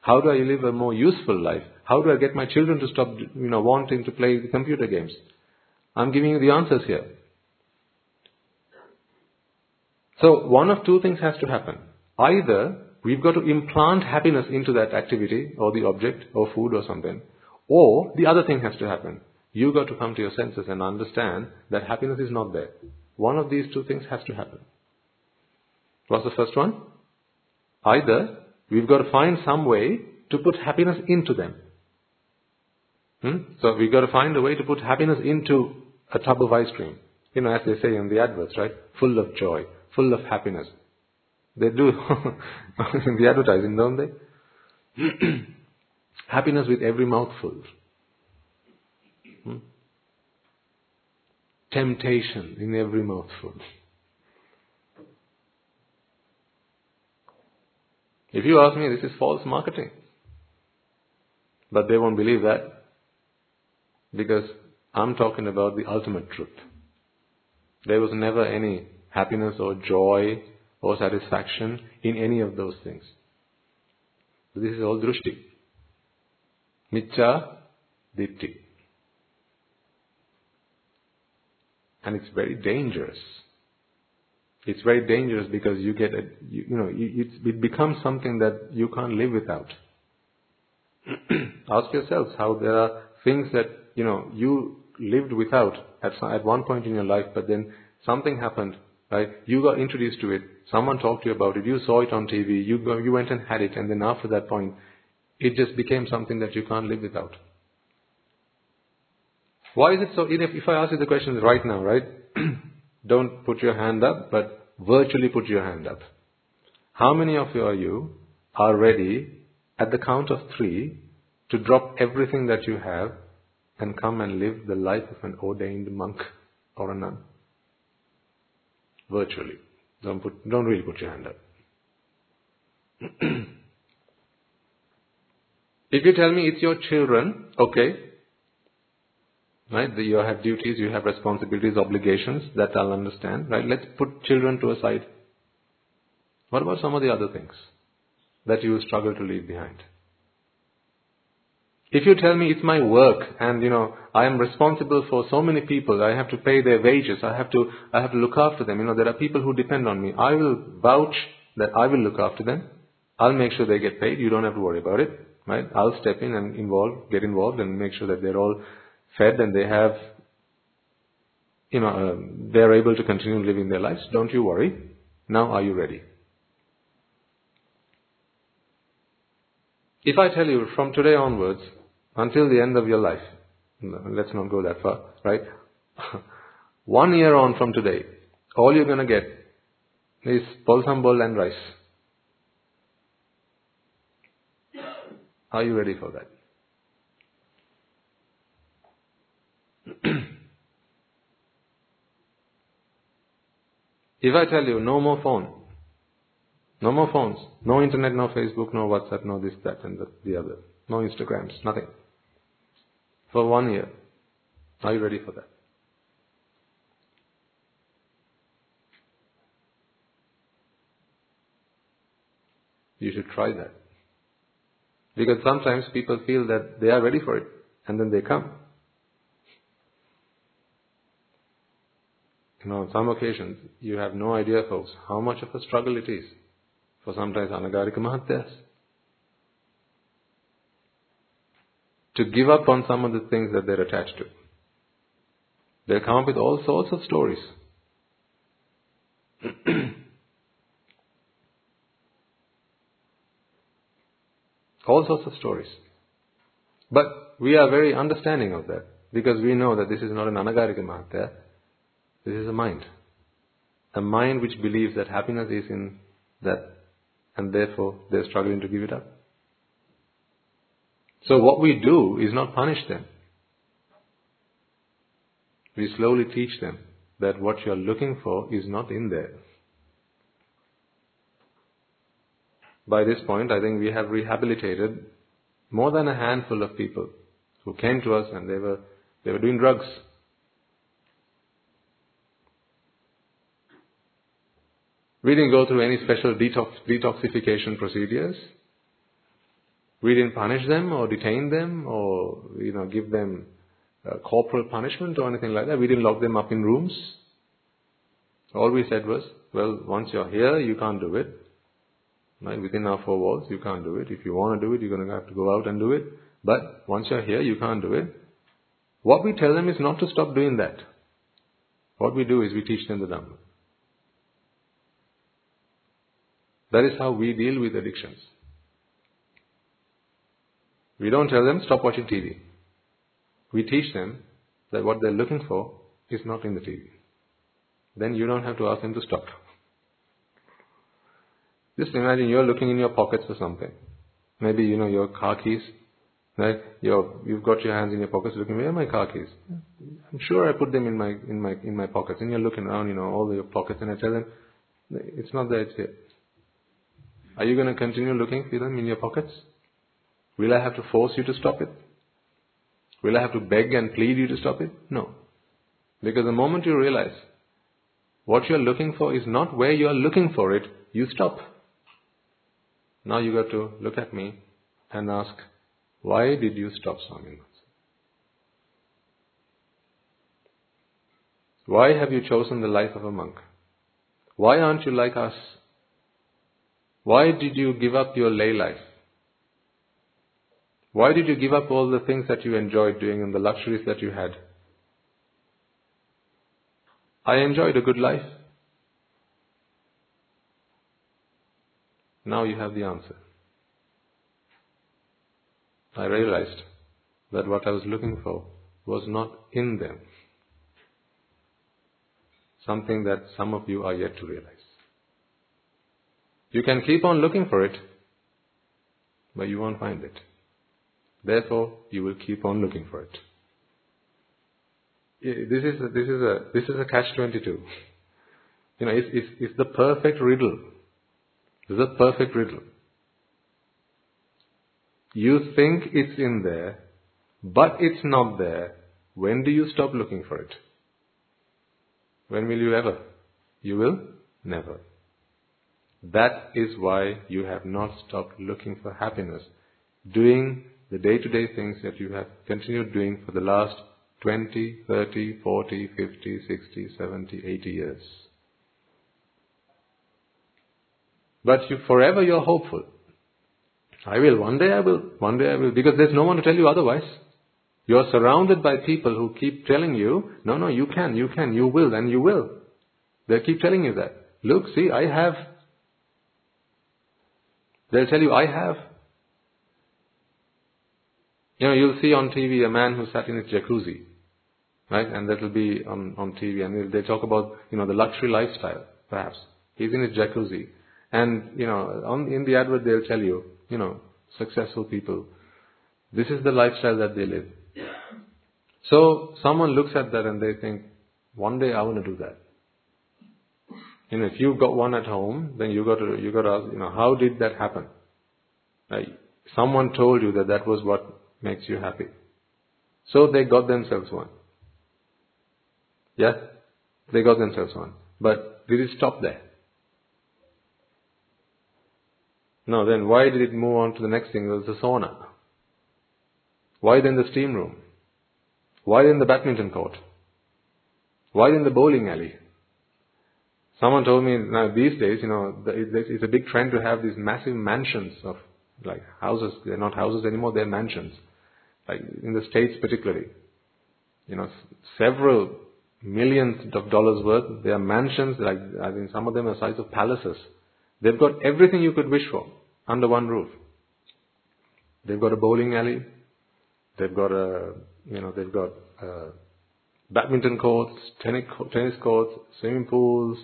How do I live a more useful life? How do I get my children to stop, you know, wanting to play computer games? I'm giving you the answers here. So one of two things has to happen. Either we've got to implant happiness into that activity or the object or food or something, or the other thing has to happen. You got to come to your senses and understand that happiness is not there. One of these two things has to happen. What's the first one? Either we've got to find some way to put happiness into them. Hmm? So we've got to find a way to put happiness into a tub of ice cream. You know, as they say in the adverts, right? Full of joy, full of happiness. They do in the advertising, don't they? happiness with every mouthful. Hmm? Temptation in every mouthful. If you ask me, this is false marketing. But they won't believe that because I'm talking about the ultimate truth. There was never any happiness or joy or satisfaction in any of those things. This is all drushti. Micca ditti. And it's very dangerous. It's very dangerous because you get a, you, you know, it, it becomes something that you can't live without. Ask yourselves how there are things that, you know, you lived without at, at one point in your life, but then something happened, right? You got introduced to it. Someone talked to you about it. You saw it on TV. You go, you went and had it, and then after that point, it just became something that you can't live without. Why is it so? If, if I ask you the question right now, right? Don't put your hand up, but virtually put your hand up. How many of you are you are ready at the count of three to drop everything that you have and come and live the life of an ordained monk or a nun? Virtually. Don't put, don't really put your hand up. if you tell me it's your children, okay. Right? You have duties, you have responsibilities, obligations, that I'll understand. Right? Let's put children to a side. What about some of the other things that you struggle to leave behind? If you tell me it's my work and you know I am responsible for so many people, I have to pay their wages, I have to I have to look after them. You know there are people who depend on me. I will vouch that I will look after them. I'll make sure they get paid. You don't have to worry about it, right? I'll step in and involve, get involved, and make sure that they're all fed and they have, you know, uh, they're able to continue living their lives. Don't you worry. Now, are you ready? If I tell you from today onwards, until the end of your life. Let's not go that far, right? One year on from today, all you're going to get is pol sambol and rice. Are you ready for that? if I tell you no more phone, no more phones, no internet, no Facebook, no WhatsApp, no this, that, and the, the other, no Instagrams, nothing for one year. Are you ready for that? You should try that. Because sometimes people feel that they are ready for it and then they come. You know, on some occasions, you have no idea, folks, how much of a struggle it is for sometimes anagarika mahatyas. to give up on some of the things that they're attached to. They'll come up with all sorts of stories. all sorts of stories. But we are very understanding of that because we know that this is not an anagarika mahatya, this is a mind. A mind which believes that happiness is in that and therefore they're struggling to give it up. So what we do is not punish them. We slowly teach them that what you're looking for is not in there. By this point, I think we have rehabilitated more than a handful of people who came to us and they were, they were doing drugs. We didn't go through any special detox, detoxification procedures. We didn't punish them or detain them or, you know, give them uh, corporal punishment or anything like that. We didn't lock them up in rooms. All we said was, well, once you're here, you can't do it. Right? Within our four walls, you can't do it. If you want to do it, you're going to have to go out and do it. But once you're here, you can't do it. What we tell them is not to stop doing that. What we do is we teach them the Dhamma. That is how we deal with addictions. We don't tell them stop watching TV. We teach them that what they're looking for is not in the TV. Then you don't have to ask them to stop. Just imagine you're looking in your pockets for something. Maybe, you know, your car keys. Right? You're, you've got your hands in your pockets looking, where are my car keys? I'm sure I put them in my, in my, in my pockets. And you're looking around, you know, all your pockets and I tell them, it's not there, it's here. Are you going to continue looking for them in your pockets? Will I have to force you to stop it? Will I have to beg and plead you to stop it? No. Because the moment you realize what you're looking for is not where you're looking for it, you stop. Now you got to look at me and ask, why did you stop Swami? Why have you chosen the life of a monk? Why aren't you like us? Why did you give up your lay life? Why did you give up all the things that you enjoyed doing and the luxuries that you had? I enjoyed a good life. Now you have the answer. I realized that what I was looking for was not in them. Something that some of you are yet to realize. You can keep on looking for it, but you won't find it. Therefore, you will keep on looking for it. This is a, this is a this is a catch twenty two. You know, it's, it's, it's the perfect riddle. It's the perfect riddle. You think it's in there, but it's not there. When do you stop looking for it? When will you ever? You will never. That is why you have not stopped looking for happiness. Doing the day-to-day things that you have continued doing for the last 20, 30, 40, 50, 60, 70, 80 years. But you, forever you're hopeful. I will, one day I will, one day I will, because there's no one to tell you otherwise. You're surrounded by people who keep telling you, no, no, you can, you can, you will, and you will. They keep telling you that. Look, see, I have. They'll tell you, I have. You know, you'll see on TV a man who sat in his jacuzzi, right? And that will be on, on TV, and they talk about, you know, the luxury lifestyle, perhaps. He's in his jacuzzi. And, you know, on, in the advert they'll tell you, you know, successful people, this is the lifestyle that they live. So someone looks at that and they think, one day I want to do that. Know, if you've got one at home, then you got to you got to ask, you know, how did that happen? Someone told you that that was what makes you happy. So they got themselves one. Yeah? They got themselves one. But did it stop there? No, then why did it move on to the next thing? It was the sauna. Why then the steam room? Why then the badminton court? Why then the bowling alley? Someone told me now these days, you know, it's a big trend to have these massive mansions of like houses. They're not houses anymore, they're mansions like in the States particularly, you know, several millions of dollars worth. There are mansions, like I mean, some of them are the size of palaces. They've got everything you could wish for under one roof. They've got a bowling alley. They've got a, you know, they've got uh, badminton courts, tennis, tennis courts, swimming pools.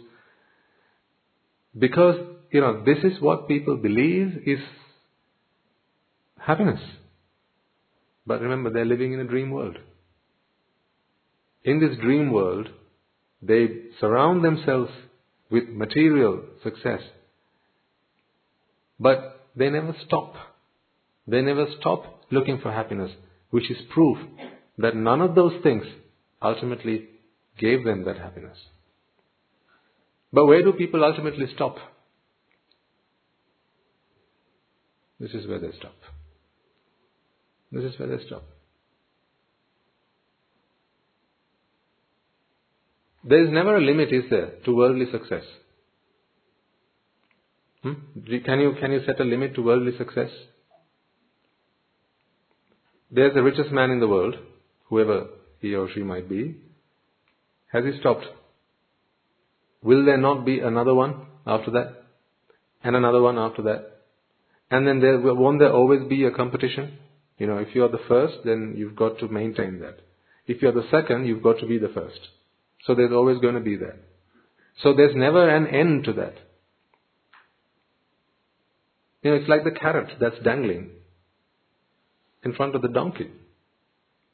Because, you know, this is what people believe is happiness. But remember, they're living in a dream world. In this dream world, they surround themselves with material success. But they never stop. They never stop looking for happiness, which is proof that none of those things ultimately gave them that happiness. But where do people ultimately stop? This is where they stop. This is where they stop. There is never a limit, is there, to worldly success? Hmm? Can you can you set a limit to worldly success? There's the richest man in the world, whoever he or she might be. Has he stopped? Will there not be another one after that? And another one after that? And then there won't there always be a competition? You know, if you are the first, then you've got to maintain that. If you're the second, you've got to be the first. So there's always going to be that. So there's never an end to that. You know, it's like the carrot that's dangling in front of the donkey.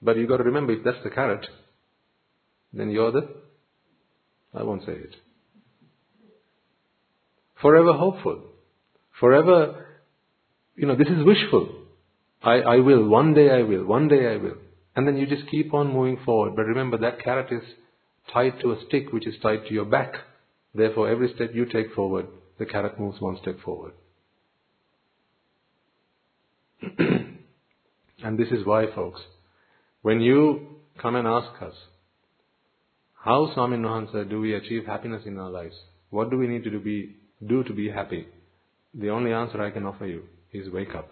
But you've got to remember, if that's the carrot, then you're the, I won't say it. Forever hopeful. Forever, you know, this is wishful. I, I will, one day I will, one day I will. And then you just keep on moving forward. But remember, that carrot is tied to a stick which is tied to your back. Therefore, every step you take forward, the carrot moves one step forward. and this is why, folks, when you come and ask us, how, Swami Nuhansa, do we achieve happiness in our lives? What do we need to do, be, do to be happy? The only answer I can offer you is wake up.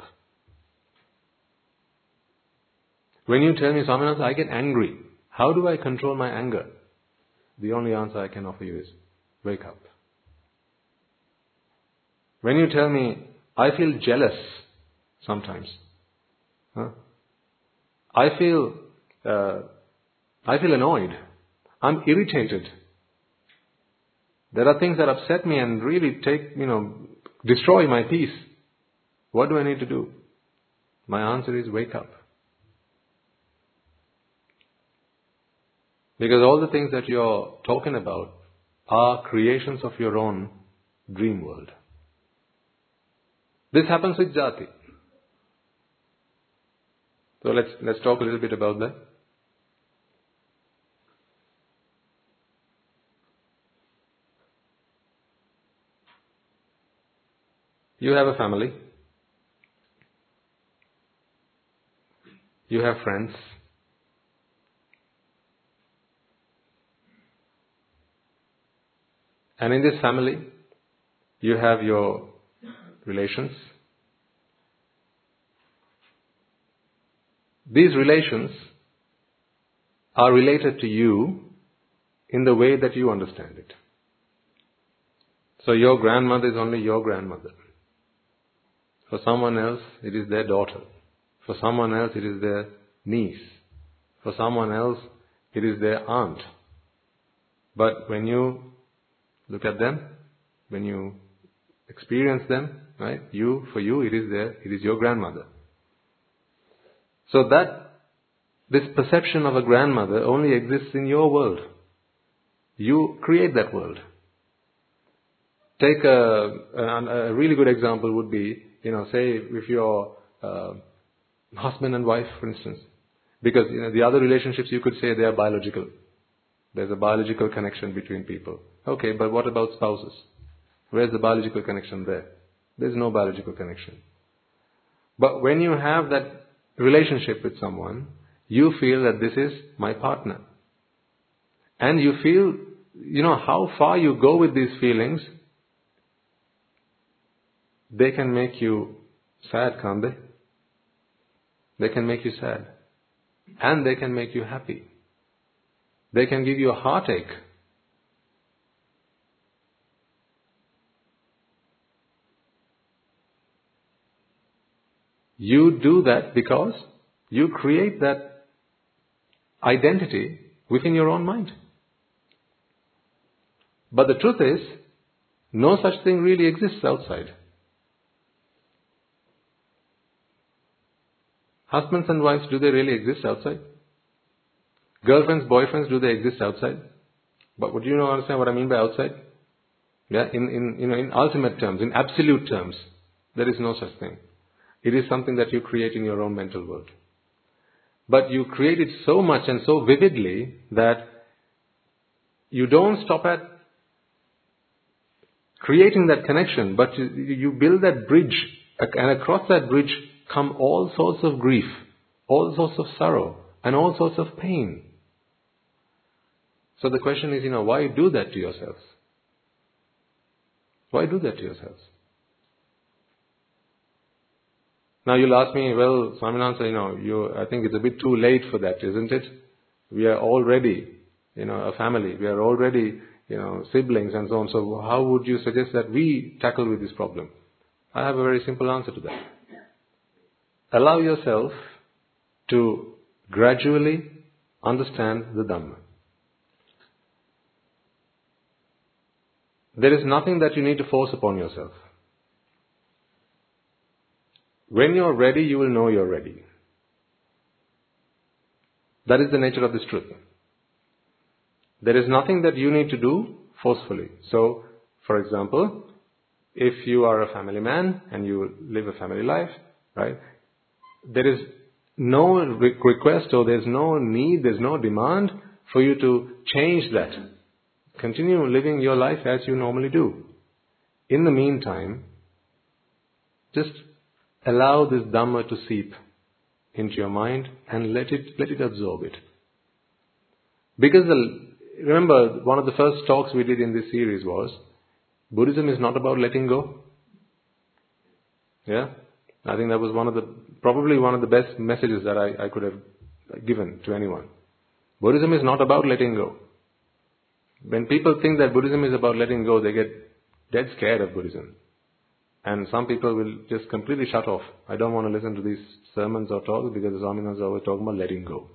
When you tell me, Swami Nuhansa, I get angry. How do I control my anger? The only answer I can offer you is wake up. When you tell me, I feel jealous sometimes. Huh? I feel, uh, I feel annoyed. I'm irritated. There are things that upset me and really take, you know, destroy my peace. What do I need to do? My answer is wake up. Because all the things that you're talking about are creations of your own dream world. This happens with jati. So let's let's talk a little bit about that. You have a family. You have friends. And in this family, you have your relations. These relations are related to you in the way that you understand it. So your grandmother is only your grandmother. For someone else, it is their daughter. For someone else, it is their niece. For someone else, it is their aunt. But when you look at them, when you experience them, right? You, for you, it is there, it is your grandmother. So that, this perception of a grandmother only exists in your world. You create that world. Take a, a, a really good example would be, you know, say if you're uh, husband and wife, for instance, because you know the other relationships you could say they are biological. There's a biological connection between people. Okay, but what about spouses? Where's the biological connection there? There's no biological connection. But when you have that relationship with someone, you feel that this is my partner. And you feel, you know, how far you go with these feelings, they can make you sad, can't they? They can make you sad. And they can make you happy. They can give you a heartache. You do that because you create that identity within your own mind. But the truth is, no such thing really exists outside. Husbands and wives, do they really exist outside? Girlfriends, boyfriends, do they exist outside? But would you know understand what I mean by outside? Yeah, in, in, you know, in ultimate terms, in absolute terms, there is no such thing. It is something that you create in your own mental world. But you create it so much and so vividly that you don't stop at creating that connection, but you, you build that bridge, and across that bridge come all sorts of grief, all sorts of sorrow, and all sorts of pain. So the question is, you know, why do that to yourselves? Why do that to yourselves? Now you'll ask me, well, Swaminatha, you know, you, I think it's a bit too late for that, isn't it? We are already, you know, a family. We are already, you know, siblings and so on. So how would you suggest that we tackle with this problem? I have a very simple answer to that. Allow yourself to gradually understand the Dhamma. There is nothing that you need to force upon yourself. When you're ready, you will know you're ready. That is the nature of this truth. There is nothing that you need to do forcefully. So, for example, if you are a family man and you live a family life, right, there is no request or there's no need, there's no demand for you to change that. Continue living your life as you normally do. In the meantime, just allow this Dhamma to seep into your mind and let it, let it absorb it. Because the, remember, one of the first talks we did in this series was, Buddhism is not about letting go. Yeah? I think that was one of the, probably one of the best messages that I, I could have given to anyone. Buddhism is not about letting go. When people think that Buddhism is about letting go, they get dead scared of Buddhism. And some people will just completely shut off. I don't want to listen to these sermons or talks because the Swaminas is always talking about letting go.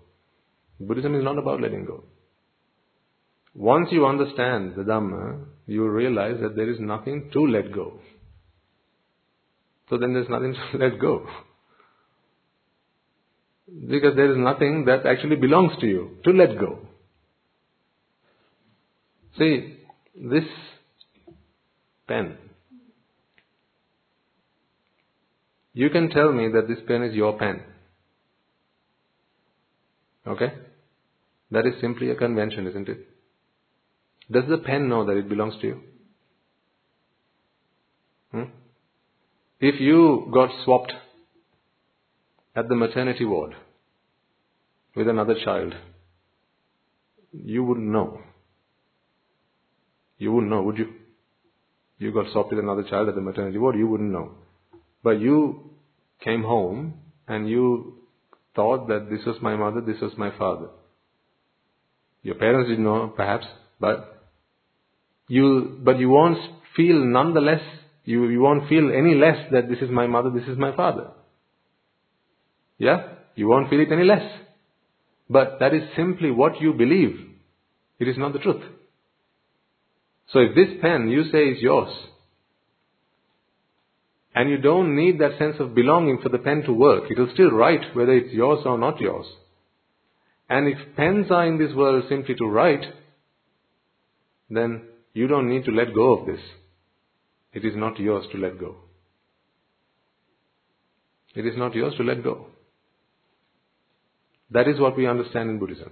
Buddhism is not about letting go. Once you understand the Dhamma, you realize that there is nothing to let go. So then there's nothing to let go. Because there is nothing that actually belongs to you to let go. See, this pen, you can tell me that this pen is your pen. Okay? That is simply a convention, isn't it? Does the pen know that it belongs to you? Hmm? If you got swapped at the maternity ward with another child, you wouldn't know. You wouldn't know, would you? You got swapped with another child at the maternity ward, you wouldn't know. But you came home and you thought that this was my mother, this was my father. Your parents didn't know, perhaps, but you, but you won't feel nonetheless you, you won't feel any less that this is my mother, this is my father. Yeah? You won't feel it any less. But that is simply what you believe. It is not the truth. So if this pen you say is yours, and you don't need that sense of belonging for the pen to work, it will still write whether it's yours or not yours. And if pens are in this world simply to write, then you don't need to let go of this. It is not yours to let go. It is not yours to let go. That is what we understand in Buddhism.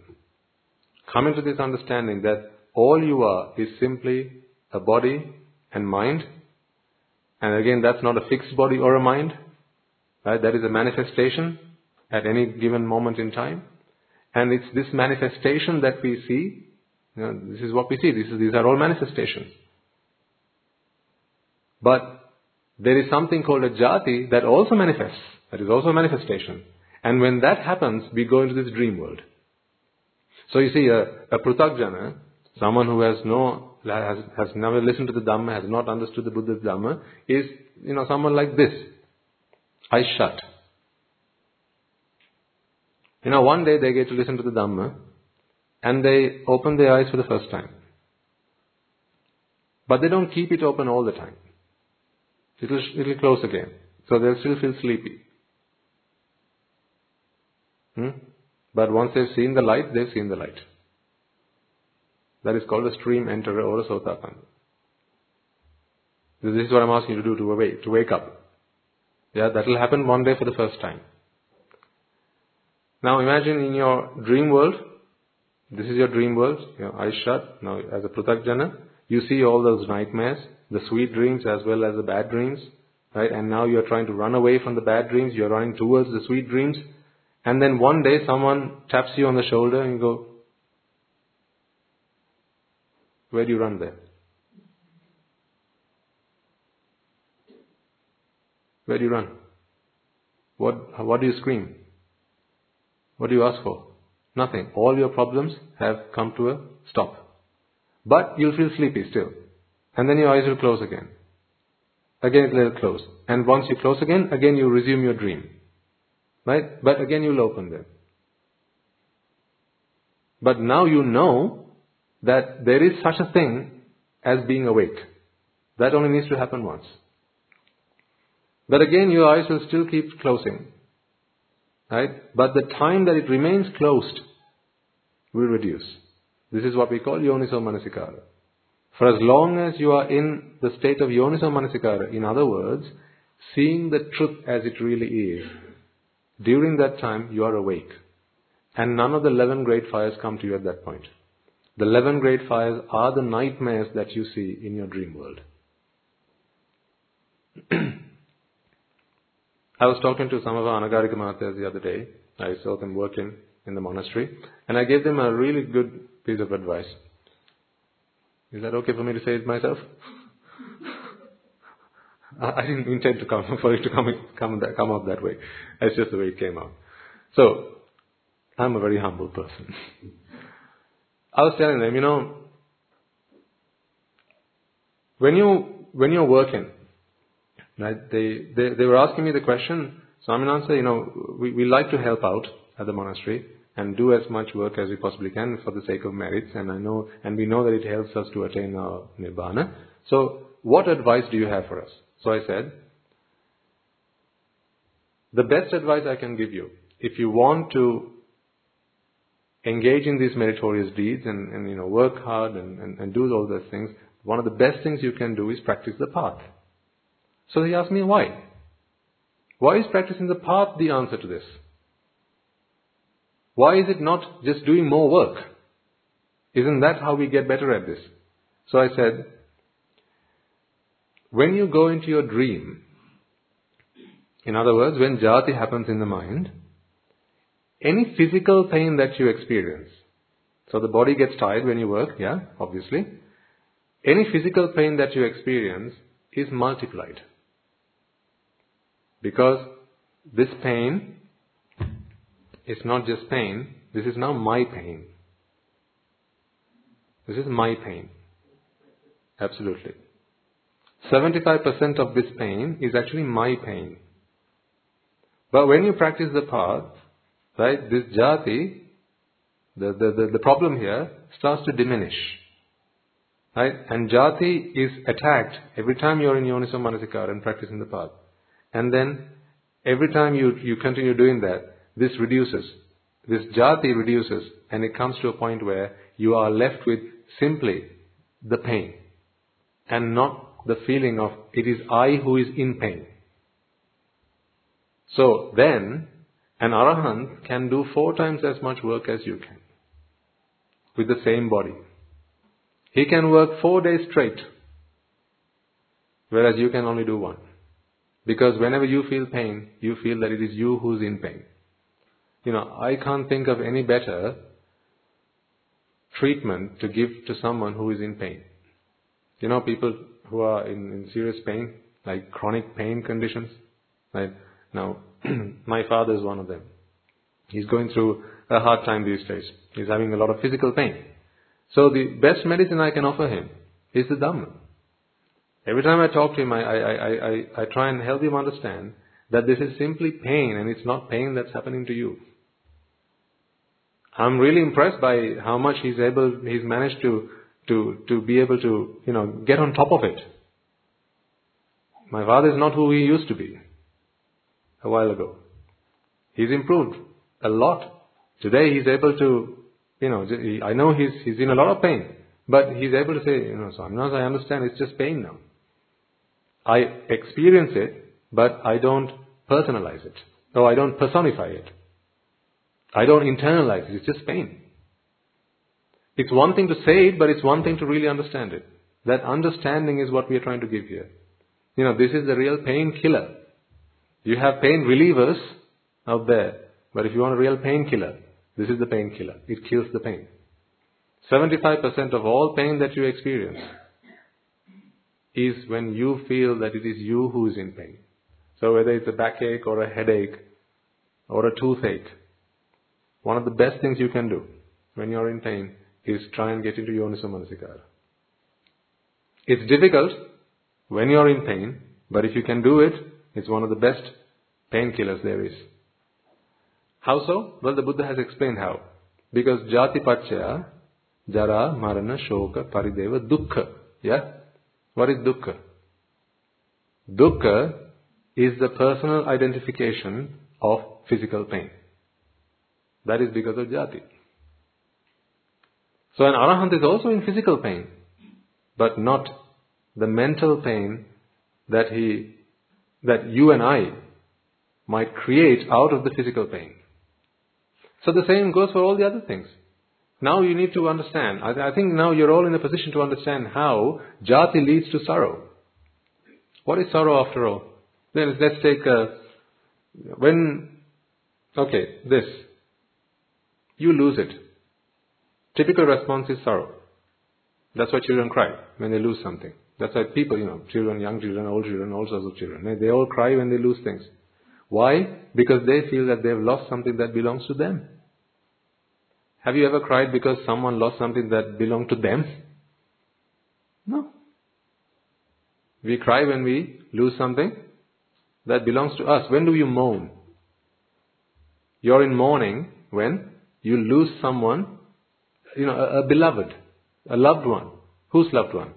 Coming to this understanding that all you are is simply a body and mind. And again, that's not a fixed body or a mind. Right? That is a manifestation at any given moment in time. And it's this manifestation that we see. You know, this is what we see. Is, these are all manifestations. But there is something called a jati that also manifests. That is also a manifestation. And when that happens, we go into this dream world. So you see, a, a prutakjana, someone who has no, has, has never listened to the Dhamma, has not understood the Buddha's Dhamma, is, you know, someone like this. Eyes shut. You know, one day they get to listen to the Dhamma and they open their eyes for the first time. But they don't keep it open all the time. It'll, it'll close again. So they'll still feel sleepy. Hmm? But once they've seen the light, they've seen the light. That is called a stream enterer or a sotapanna. This is what I'm asking you to do to wake, to wake up. Yeah, that will happen one day for the first time. Now imagine in your dream world, this is your dream world, your eyes shut, now as a Pruthakjana, you see all those nightmares, the sweet dreams as well as the bad dreams, right? And now you're trying to run away from the bad dreams, you're running towards the sweet dreams, and then one day someone taps you on the shoulder and you go, where do you run there? Where do you run? What, what do you scream? What do you ask for? Nothing. All your problems have come to a stop. But you'll feel sleepy still. And then your eyes will close again. Again it will close. And once you close again, again you resume your dream. Right? But again you'll open them. But now you know that there is such a thing as being awake. That only needs to happen once. But again your eyes will still keep closing. Right? But the time that it remains closed will reduce. This is what we call yoniso manasikara. For as long as you are in the state of yoniso manasikara, in other words, seeing the truth as it really is, during that time you are awake. And none of the 11 great fires come to you at that point. The 11 great fires are the nightmares that you see in your dream world. I was talking to some of our Anagarika Mahathas the other day. I saw them working in the monastery, and I gave them a really good piece of advice. Is that okay for me to say it myself? I didn't intend to come for it to come come come up that way. It's just the way it came out. So I'm a very humble person. I was telling them, you know, when you when you're working, right? They they they were asking me the question. So I'm an answer. You know, we we like to help out at the monastery and do as much work as we possibly can for the sake of merits. And I know, and we know that it helps us to attain our nibbana. So, what advice do you have for us? So I said, the best advice I can give you, if you want to engage in these meritorious deeds and, and you know, work hard and, and, and do all those things, one of the best things you can do is practice the path. So he asked me why. Why is practicing the path the answer to this? Why is it not just doing more work? Isn't that how we get better at this? So I said, when you go into your dream, in other words, when jati happens in the mind, any physical pain that you experience, so the body gets tired when you work, yeah, obviously. Any physical pain that you experience is multiplied. Because this pain is not just pain, this is now my pain. This is my pain. Absolutely. 75% of this pain is actually my pain. But when you practice the path, right, this jati, the, the, the, the problem here starts to diminish. Right? And jati is attacked every time you're in yoniso manasikara and practicing the path. And then every time you, you continue doing that, this reduces. This jati reduces and it comes to a point where you are left with simply the pain and not the feeling of it is I who is in pain. So then, an arahant can do four times as much work as you can with the same body. He can work four days straight, whereas you can only do one. Because whenever you feel pain, you feel that it is you who's in pain. You know, I can't think of any better treatment to give to someone who is in pain. You know, people who are in, in serious pain, like chronic pain conditions. Right? Now, my father is one of them. He's going through a hard time these days. He's having a lot of physical pain. So the best medicine I can offer him is the Dhamma. Every time I talk to him, I, I, I, I, try and help him understand that this is simply pain and it's not pain that's happening to you. I'm really impressed by how much he's able, he's managed to, to, to be able to, you know, get on top of it. My father is not who he used to be a while ago. He's improved a lot. Today he's able to, you know, I know he's, he's in a lot of pain, but he's able to say, you know, so now I understand it's just pain now. I experience it, but I don't personalize it. No, I don't personify it. I don't internalize it. It's just pain. It's one thing to say it, but it's one thing to really understand it. That understanding is what we are trying to give here. You know, this is the real pain killer. You have pain relievers out there, but if you want a real painkiller, this is the painkiller. It kills the pain. 75% of all pain that you experience is when you feel that it is you who is in pain. So whether it's a backache or a headache or a toothache, one of the best things you can do when you're in pain is try and get into Yoniso Manasikara. It's difficult when you're in pain, but if you can do it, it's one of the best painkillers there is. How so? Well, the Buddha has explained how. Because jati paccaya, jara, marana, shoka, parideva, dukkha. Yeah? What is dukkha? Dukkha is the personal identification of physical pain. That is because of jati. So an arahant is also in physical pain, but not the mental pain that he, that you and I might create out of the physical pain. So the same goes for all the other things. Now you need to understand. I, I think now you're all in a position to understand how jati leads to sorrow. What is sorrow after all? Then let's take a, uh, when, okay, this. You lose it. Typical response is sorrow. That's why children cry when they lose something. That's why people, you know, children, young children, old children, all sorts of children, eh? they all cry when they lose things. Why? Because they feel that they've lost something that belongs to them. Have you ever cried because someone lost something that belonged to them? No. We cry when we lose something that belongs to us. When do you mourn? You're in mourning when you lose someone, you know, a, a beloved, a loved one. Whose loved one?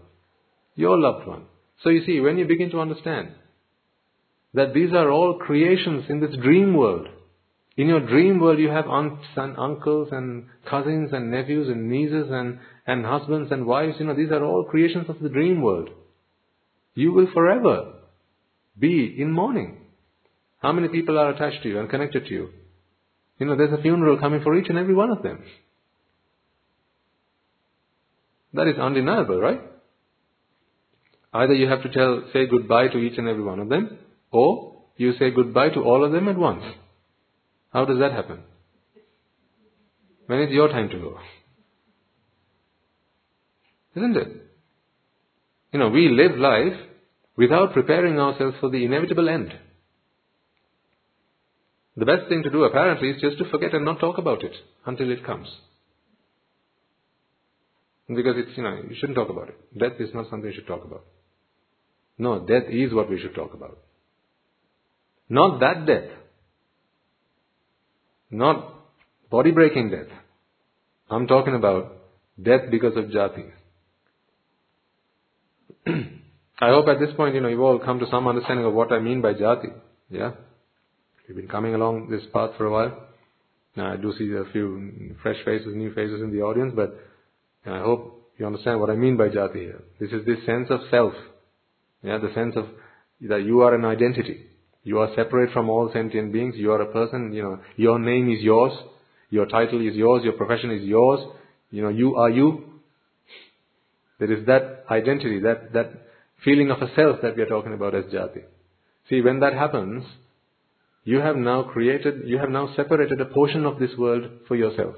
Your loved one. So you see, when you begin to understand that these are all creations in this dream world, in your dream world, you have aunts and uncles and cousins and nephews and nieces and, and husbands and wives. You know, these are all creations of the dream world. You will forever be in mourning. How many people are attached to you and connected to you? You know, there's a funeral coming for each and every one of them. That is undeniable, right? Either you have to tell, say goodbye to each and every one of them, or you say goodbye to all of them at once. How does that happen? When it's your time to go. Isn't it? You know, we live life without preparing ourselves for the inevitable end. The best thing to do apparently is just to forget and not talk about it until it comes. Because it's, you know, you shouldn't talk about it. Death is not something you should talk about. No, death is what we should talk about. Not that death. Not body breaking death. I'm talking about death because of jati. I hope at this point, you know, you've all come to some understanding of what I mean by jati. Yeah? You've been coming along this path for a while. Now I do see a few fresh faces, new faces in the audience, but I hope you understand what I mean by jati here. This is this sense of self. Yeah, the sense of that you are an identity. You are separate from all sentient beings. You are a person, you know, your name is yours. Your title is yours. Your profession is yours. You know, you are you. There is that identity, that, that feeling of a self that we are talking about as jati. See, when that happens, you have now created, you have now separated a portion of this world for yourself.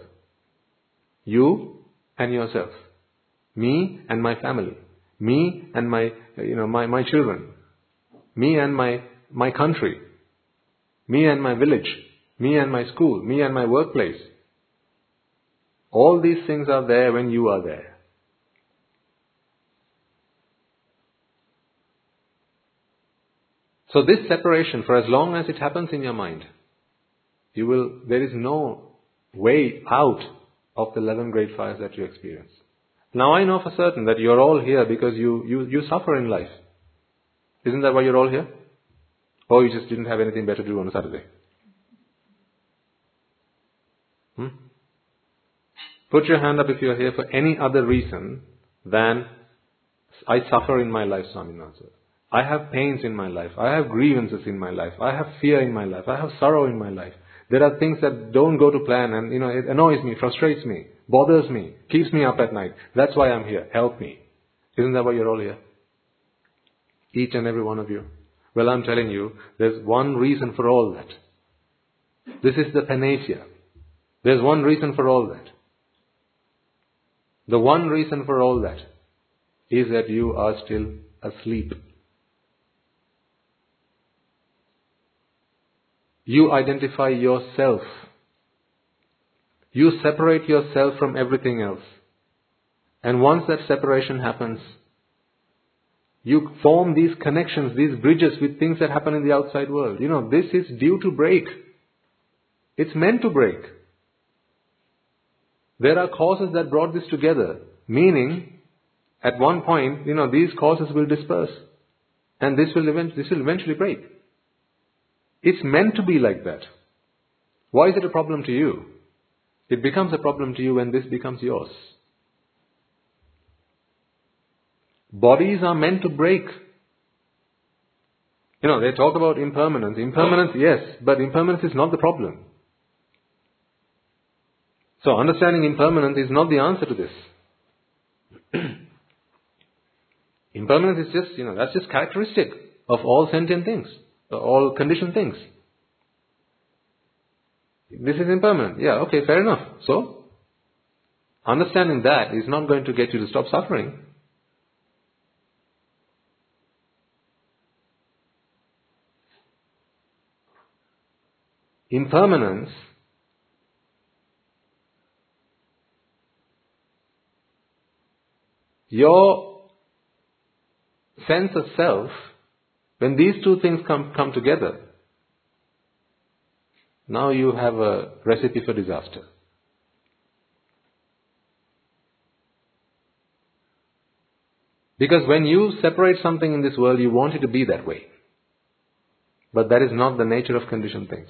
You and yourself. Me and my family. Me and my, you know, my, my children. Me and my my country, me and my village, me and my school, me and my workplace. All these things are there when you are there. So this separation, for as long as it happens in your mind, you will, there is no way out of the 11 great fires that you experience. Now I know for certain that you're all here because you, you, you suffer in life. Isn't that why you're all here? Or you just didn't have anything better to do on a Saturday? Hmm? Put your hand up if you're here for any other reason than I suffer in my life, Swaminatha. I have pains in my life. I have grievances in my life. I have fear in my life. I have sorrow in my life. There are things that don't go to plan and, you know, it annoys me, frustrates me, bothers me, keeps me up at night. That's why I'm here. Help me. Isn't that why you're all here? Each and every one of you. Well, I'm telling you, there's one reason for all that. This is the panacea. There's one reason for all that. The one reason for all that is that you are still asleep. You identify yourself. You separate yourself from everything else. And once that separation happens, you form these connections, these bridges with things that happen in the outside world. You know, this is due to break. It's meant to break. There are causes that brought this together, meaning at one point, you know, these causes will disperse and this will, event- this will eventually break. It's meant to be like that. Why is it a problem to you? It becomes a problem to you when this becomes yours. Bodies are meant to break. You know, they talk about impermanence. Impermanence, yes, but impermanence is not the problem. So understanding impermanence is not the answer to this. impermanence is just, you know, that's just characteristic of all sentient things, all conditioned things. This is impermanent. Yeah, okay, fair enough. So, understanding that is not going to get you to stop suffering. Impermanence your sense of self, when these two things come, come together, now you have a recipe for disaster. Because when you separate something in this world, you want it to be that way. But that is not the nature of conditioned things.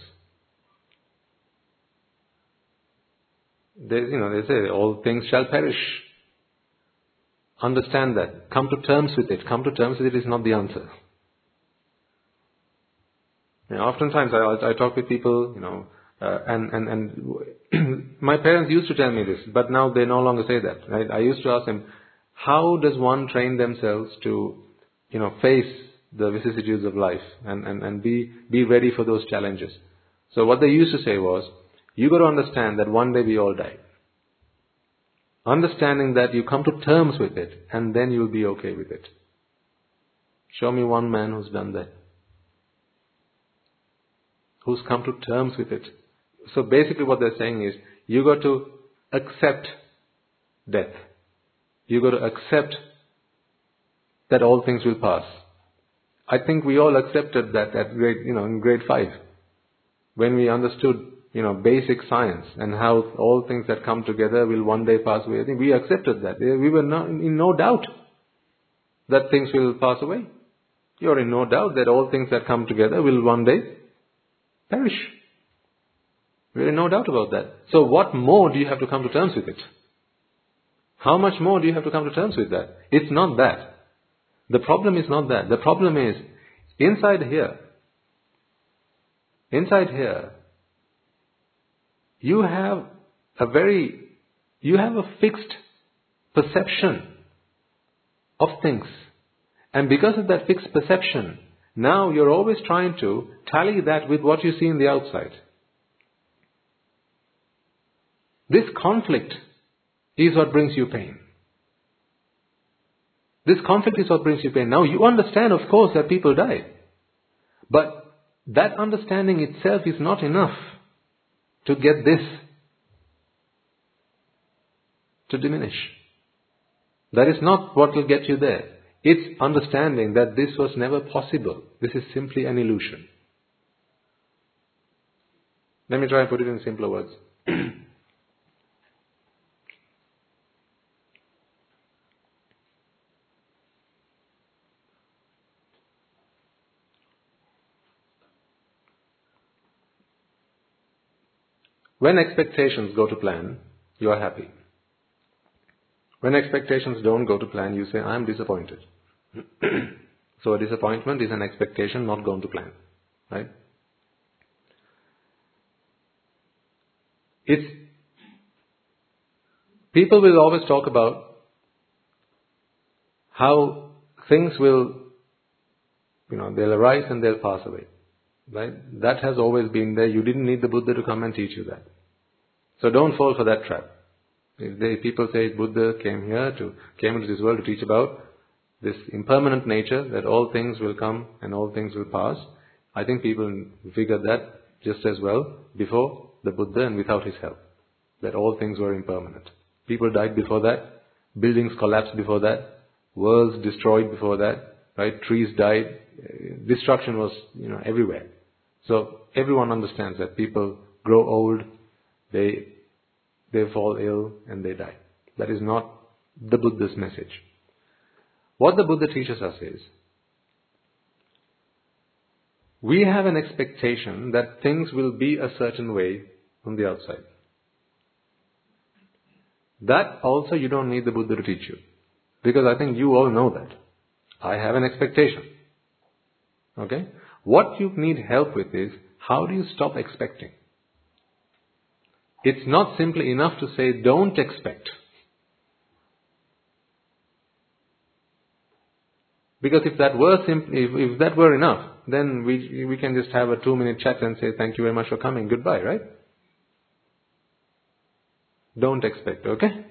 They, you know, they say all things shall perish. Understand that. Come to terms with it. Come to terms with it is not the answer. You know, oftentimes I, I talk with people, you know, uh, and and and my parents used to tell me this, but now they no longer say that. Right? I used to ask them, how does one train themselves to, you know, face the vicissitudes of life and, and, and be be ready for those challenges? So what they used to say was, you got to understand that one day we all die. Understanding that you come to terms with it and then you'll be okay with it. Show me one man who's done that. Who's come to terms with it. So basically what they're saying is, you got to accept death. You got to accept that all things will pass. I think we all accepted that at grade, you know, in grade five. When we understood you know, basic science and how all things that come together will one day pass away. I think we accepted that. We were not, in no doubt that things will pass away. You're in no doubt that all things that come together will one day perish. We're no doubt about that. So what more do you have to come to terms with it? How much more do you have to come to terms with that? It's not that. The problem is not that. The problem is inside here, inside here, you have a very, you have a fixed perception of things. And because of that fixed perception, now you're always trying to tally that with what you see in the outside. This conflict is what brings you pain. This conflict is what brings you pain. Now you understand, of course, that people die. But that understanding itself is not enough to get this to diminish. That is not what will get you there its understanding that this was never possible. This is simply an illusion. Let me try and put it in simpler words. when expectations go to plan, you are happy. When expectations don't go to plan, you say, I am disappointed so a disappointment is an expectation not gone to plan. Right? It's, people will always talk about how things will, you know, they'll arise and they'll pass away. Right? That has always been there. You didn't need the Buddha to come and teach you that. So don't fall for that trap. If they, people say Buddha came here to, came into this world to teach about this impermanent nature, that all things will come and all things will pass, I think people figured that just as well before the Buddha and without his help. That all things were impermanent. People died before that, buildings collapsed before that, worlds destroyed before that, right? Trees died, uh, destruction was, you know, everywhere. So everyone understands that people grow old, they, they fall ill, and they die. That is not the Buddha's message. What the Buddha teaches us is, we have an expectation that things will be a certain way on the outside. That also you don't need the Buddha to teach you. Because I think you all know that. I have an expectation. Okay? What you need help with is how do you stop expecting? It's not simply enough to say don't expect. Because if that were simply, if, if that were enough, then we, we can just have a two minute chat and say thank you very much for coming, goodbye, right? Don't expect, okay?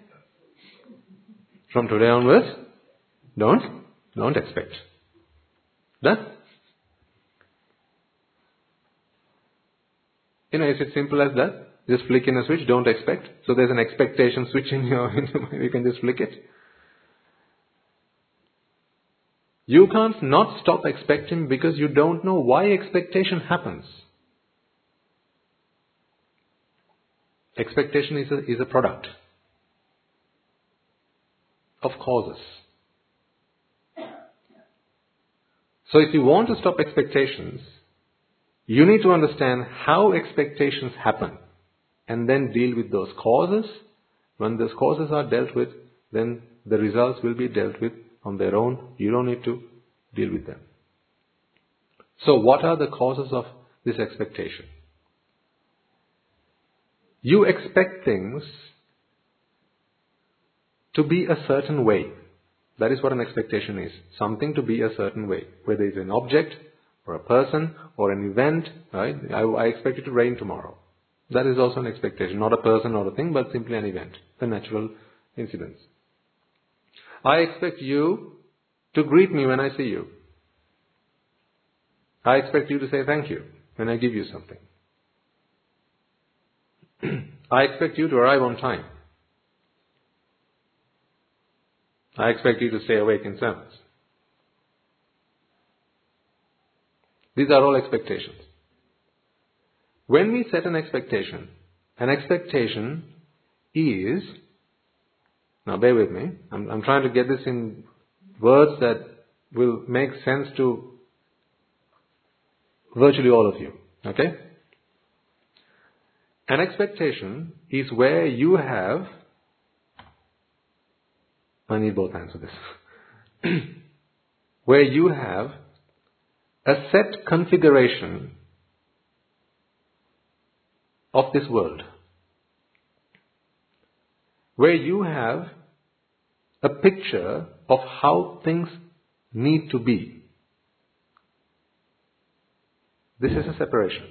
From today onwards, don't, don't expect. Done? You know, is it simple as that? Just flick in a switch, don't expect. So there's an expectation switch in your, you can just flick it. You can't not stop expecting because you don't know why expectation happens. Expectation is a, is a product of causes. So if you want to stop expectations, you need to understand how expectations happen and then deal with those causes. When those causes are dealt with, then the results will be dealt with on their own. You don't need to deal with them. So what are the causes of this expectation? You expect things to be a certain way. That is what an expectation is. Something to be a certain way. Whether it's an object, or a person, or an event, right? I, I expect it to rain tomorrow. That is also an expectation. Not a person or a thing, but simply an event. A natural incident. I expect you to greet me when I see you. I expect you to say thank you when I give you something. I expect you to arrive on time. I expect you to stay awake in sermons. These are all expectations. When we set an expectation, an expectation is, now bear with me, I'm, I'm trying to get this in words that will make sense to virtually all of you. Okay? An expectation is where you have, I need both hands for this, where you have a set configuration of this world, where you have a picture of how things need to be. This is a separation.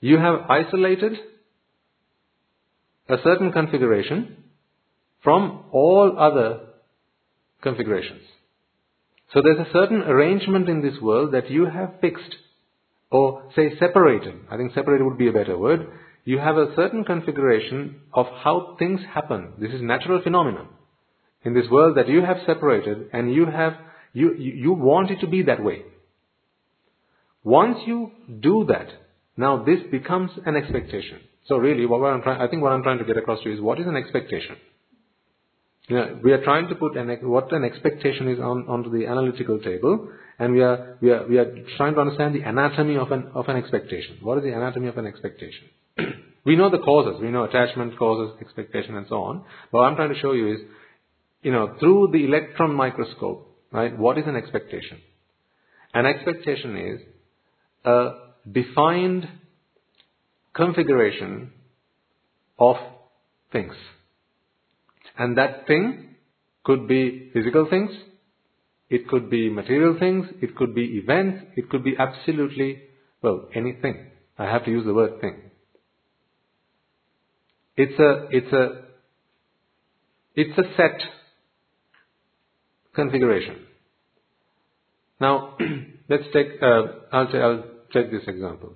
You have isolated a certain configuration from all other configurations. So there's a certain arrangement in this world that you have fixed or say separated. I think separated would be a better word. You have a certain configuration of how things happen. This is natural phenomenon in this world that you have separated and you have you, you, want it to be that way. Once you do that, now this becomes an expectation. So really, what I'm trying, I think what I'm trying to get across to you is what is an expectation? You know, we are trying to put an, what an expectation is on, onto the analytical table, and we are, we, are, we are trying to understand the anatomy of an, of an expectation. What is the anatomy of an expectation? we know the causes. We know attachment causes, expectation, and so on. But what I'm trying to show you is, you know, through the electron microscope, right, what is an expectation? An expectation is a defined configuration of things. And that thing could be physical things, it could be material things, it could be events, it could be absolutely, well, anything. I have to use the word thing. It's a, it's a, it's a set configuration. Now, let's take, uh, I'll, t- I'll take this example.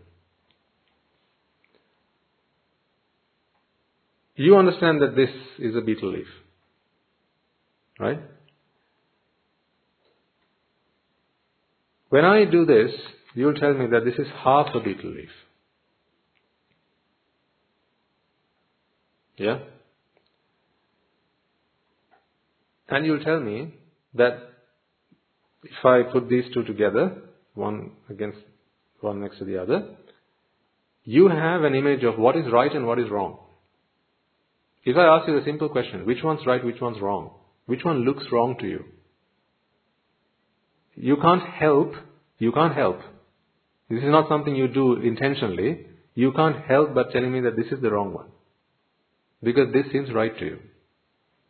You understand that this is a betel leaf. Right? When I do this, you'll tell me that this is half a betel leaf. Yeah? And you'll tell me that if I put these two together, one against one next to the other, you have an image of what is right and what is wrong. If I ask you a simple question, which one's right, which one's wrong? Which one looks wrong to you? You can't help, you can't help. This is not something you do intentionally. You can't help but telling me that this is the wrong one. Because this seems right to you.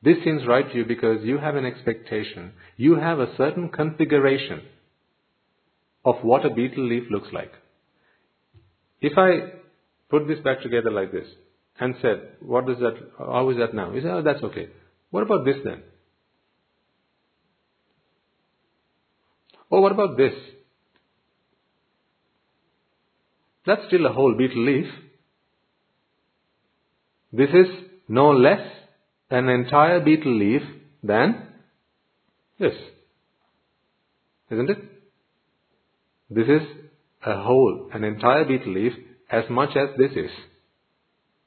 This seems right to you because you have an expectation. You have a certain configuration of what a betel leaf looks like. If I put this back together like this, and said, what is that, how is that now? He said, oh, that's okay. What about this then? Oh, what about this? That's still a whole betel leaf. This is no less an entire betel leaf than this. Isn't it? This is a whole, an entire betel leaf as much as this is.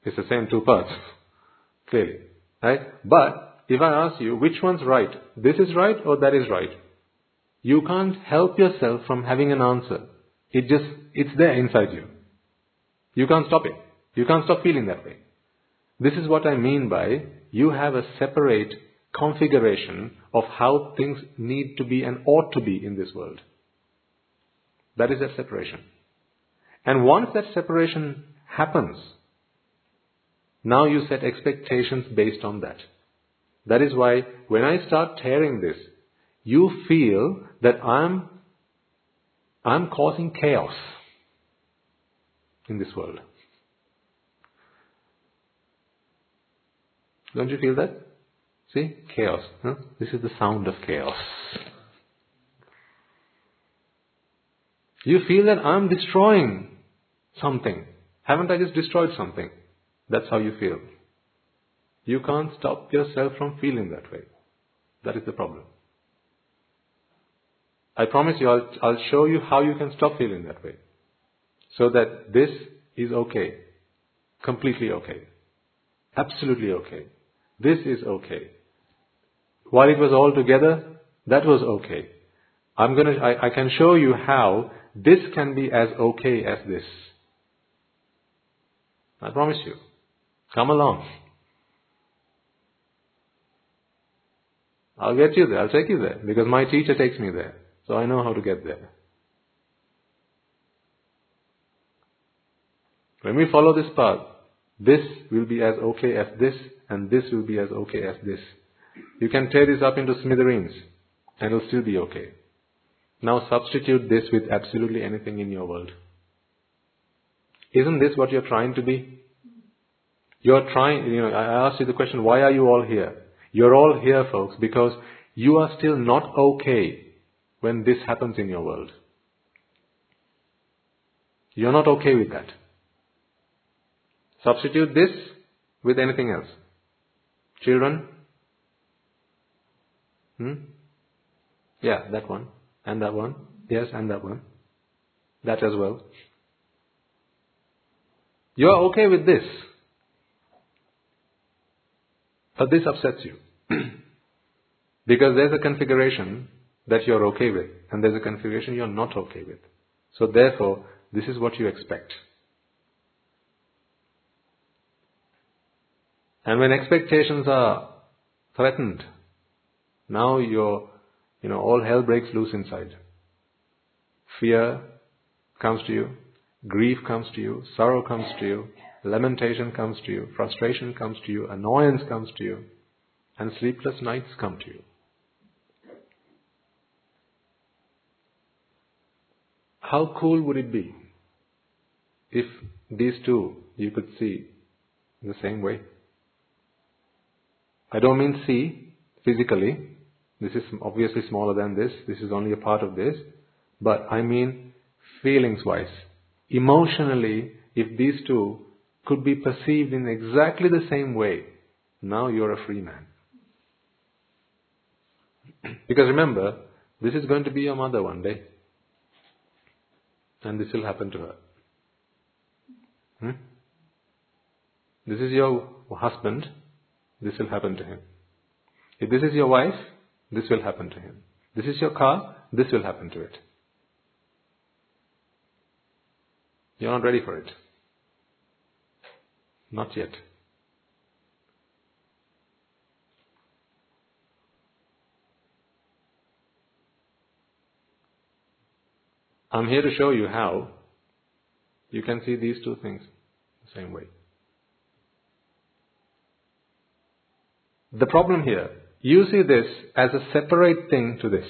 It's the same two parts. Clearly. Right? But if I ask you which one's right, this is right or that is right, you can't help yourself from having an answer. It just, it's there inside you. You can't stop it. You can't stop feeling that way. This is what I mean by you have a separate configuration of how things need to be and ought to be in this world. That is a separation. And once that separation happens, now you set expectations based on that. That is why when I start tearing this, you feel that I'm, I'm causing chaos in this world. Don't you feel that? See? Chaos. Huh? This is the sound of chaos. You feel that I'm destroying something. Haven't I just destroyed something? That's how you feel. You can't stop yourself from feeling that way. That is the problem. I promise you, I'll, I'll show you how you can stop feeling that way. So that this is okay. Completely okay. Absolutely okay. This is okay. While it was all together, that was okay. I'm gonna, I, I can show you how this can be as okay as this. I promise you. Come along. I'll get you there. I'll take you there because my teacher takes me there. So I know how to get there. When we follow this path, this will be as okay as this and this will be as okay as this. You can tear this up into smithereens and it'll still be okay. Now substitute this with absolutely anything in your world. Isn't this what you're trying to be? You're trying, you know, I asked you the question, why are you all here? You're all here, folks, because you are still not okay when this happens in your world. You're not okay with that. Substitute this with anything else. Children? Hmm? Yeah, that one. And that one. Yes, and that one. That as well. You're okay with this. But this upsets you. because there's a configuration that you're okay with, and there's a configuration you're not okay with. So therefore, this is what you expect. And when expectations are threatened, now you're, you know, all hell breaks loose inside. Fear comes to you, grief comes to you, sorrow comes to you, lamentation comes to you, frustration comes to you, annoyance comes to you, and sleepless nights come to you. How cool would it be if these two you could see in the same way? I don't mean see physically. This is obviously smaller than this. This is only a part of this. But I mean feelings wise. Emotionally, if these two could be perceived in exactly the same way, now you're a free man. because remember, this is going to be your mother one day. And this will happen to her. Hmm? This is your husband. This will happen to him. If this is your wife, this will happen to him. This is your car, this will happen to it. You're not ready for it. Not yet. I'm here to show you how you can see these two things the same way. The problem here, you see this as a separate thing to this.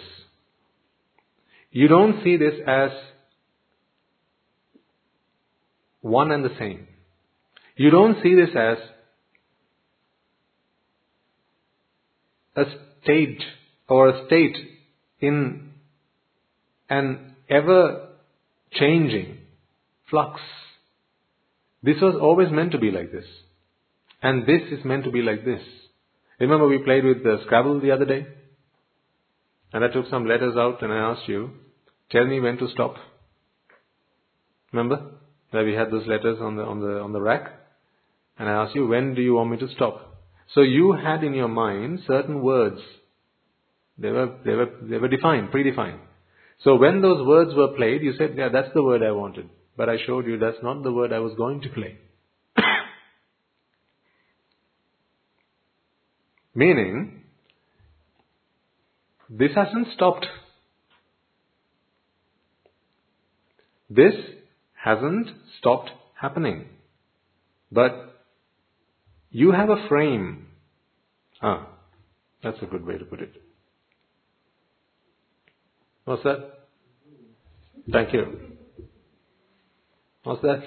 You don't see this as one and the same. You don't see this as a state or a state in an ever changing flux. This was always meant to be like this. And this is meant to be like this. Remember we played with the Scrabble the other day? And I took some letters out and I asked you, tell me when to stop. Remember? That we had those letters on the, on the, on the rack? And I asked you, when do you want me to stop? So you had in your mind certain words. They were, they were, they were defined, predefined. So when those words were played, you said, yeah, that's the word I wanted. But I showed you that's not the word I was going to play. Meaning, this hasn't stopped. This hasn't stopped happening. But you have a frame. Ah, that's a good way to put it. What's that? Thank you. What's that?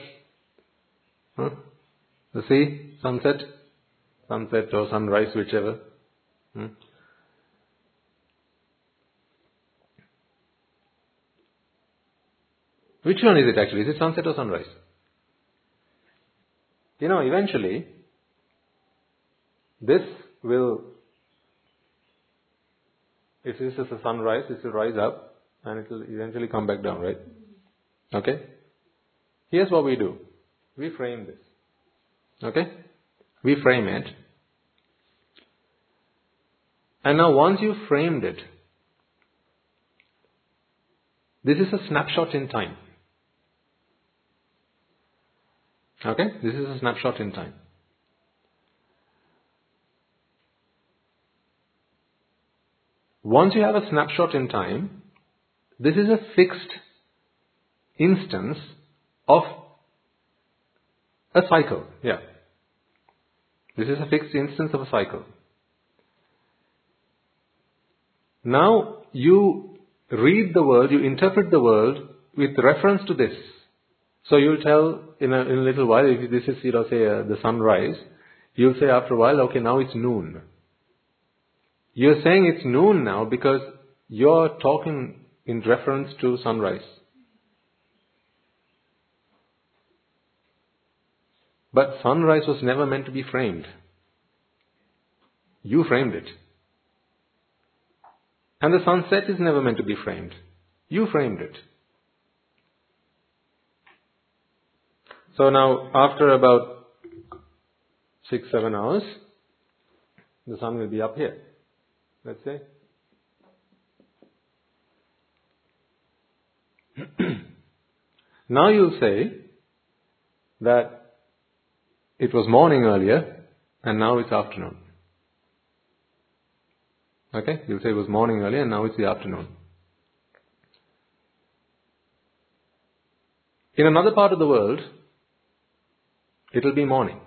Huh? The sea? Sunset? Sunset or sunrise, whichever. Hmm? Which one is it actually? Is it sunset or sunrise? You know, eventually, this will, if this is a sunrise, this will rise up and it will eventually come back down, right? Okay? Here's what we do. We frame this. Okay? We frame it. And now once you've framed it, this is a snapshot in time. Okay? This is a snapshot in time. Once you have a snapshot in time, this is a fixed instance of a cycle. Yeah. This is a fixed instance of a cycle. Now you read the world, you interpret the world with reference to this. So you'll tell in a, in a little while, if this is, you know, say uh, the sunrise, you'll say after a while, okay, now it's noon. You're saying it's noon now because you're talking in reference to sunrise. But sunrise was never meant to be framed. You framed it. And the sunset is never meant to be framed. You framed it. So now, after about six, seven hours, The sun will be up here. Let's say. now you'll say that it was morning earlier and now it's afternoon. Okay? You'll say it was morning earlier and now it's the afternoon. In another part of the world, it'll be morning.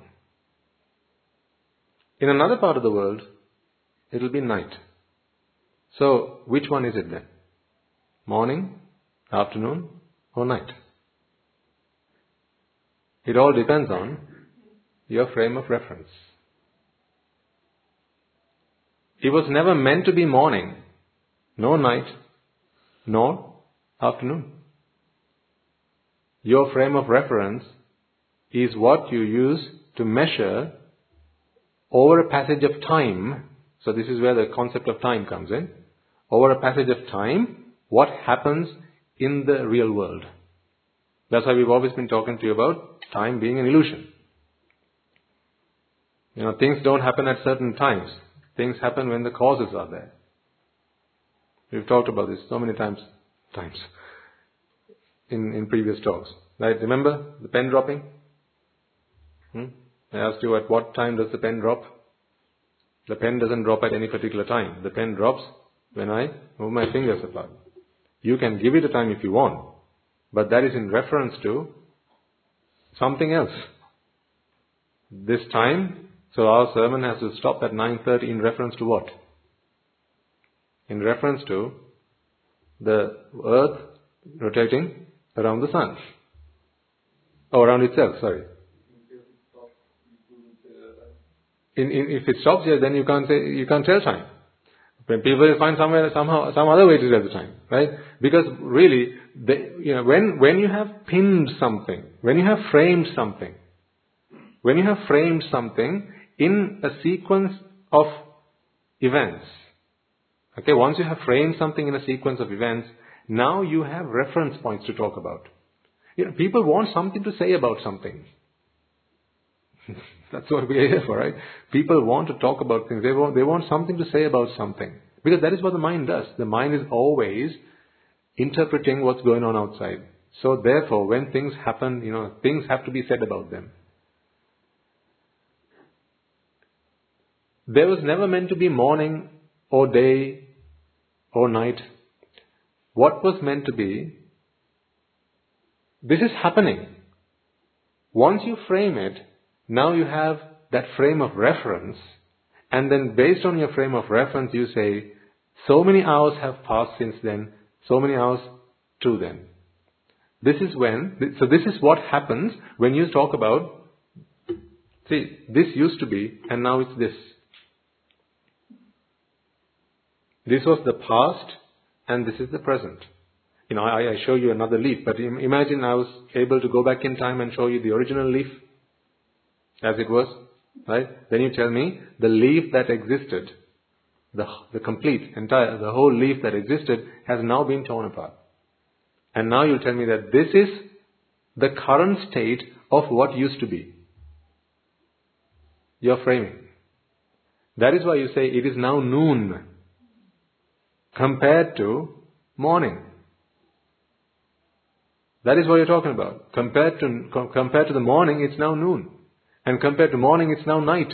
In another part of the world, it'll be night. So, which one is it then? Morning, afternoon, or night? It all depends on your frame of reference. It was never meant to be morning, nor night, nor afternoon. Your frame of reference is what you use to measure over a passage of time. So this is where the concept of time comes in. Over a passage of time, what happens in the real world. That's why we've always been talking to you about time being an illusion. You know, things don't happen at certain times. Things happen when the causes are there. We've talked about this so many times, times in, in previous talks. Right? Remember the pen dropping? Hmm? I asked you at what time does the pen drop? The pen doesn't drop at any particular time. The pen drops when I move my fingers apart. You can give it a time if you want, but that is in reference to something else. This time, so our sermon has to stop at 9.30 in reference to what? In reference to the earth rotating around the sun. Oh, around itself, sorry. In, in, if it stops here, then you can't say, you can't tell time. When people find somewhere, somehow, some other way to tell the time, right? Because really, they, you know, when, when you have pinned something, when you have framed something, when you have framed something in a sequence of events, okay, once you have framed something in a sequence of events, now you have reference points to talk about. You know, people want something to say about something. That's what we are here for, right? People want to talk about things. They want, they want something to say about something. Because that is what the mind does. The mind is always interpreting what's going on outside. So therefore, when things happen, you know, things have to be said about them. There was never meant to be morning or day or night. What was meant to be this is happening. Once you frame it, now you have that frame of reference, and then based on your frame of reference, you say, so many hours have passed since then, so many hours to then. This is when, so this is what happens when you talk about, see, this used to be, and now it's this. This was the past, and this is the present you know, I, I show you another leaf, but imagine I was able to go back in time and show you the original leaf as it was, right? Then you tell me the leaf that existed, the, the complete, entire, the whole leaf that existed has now been torn apart. And now you tell me that this is the current state of what used to be. You're framing. That is why you say it is now noon compared to morning. That is what you're talking about. Compared to, compared to the morning, it's now noon. And compared to morning, it's now night.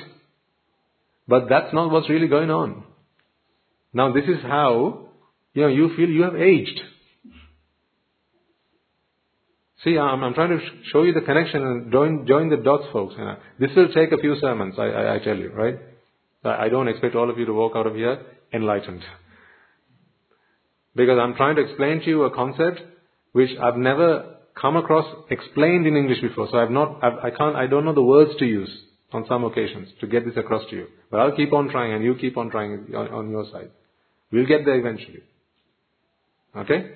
But that's not what's really going on. Now this is how, you know, you feel you have aged. See, I'm, I'm trying to show you the connection and join, join the dots, folks. You uh, know. This will take a few sermons, I, I, I tell you, right? I don't expect all of you to walk out of here enlightened. Because I'm trying to explain to you a concept which I've never come across explained in English before. So I've not, I've, I can't, I don't know the words to use on some occasions to get this across to you. But I'll keep on trying and you keep on trying on, on your side. We'll get there eventually. Okay?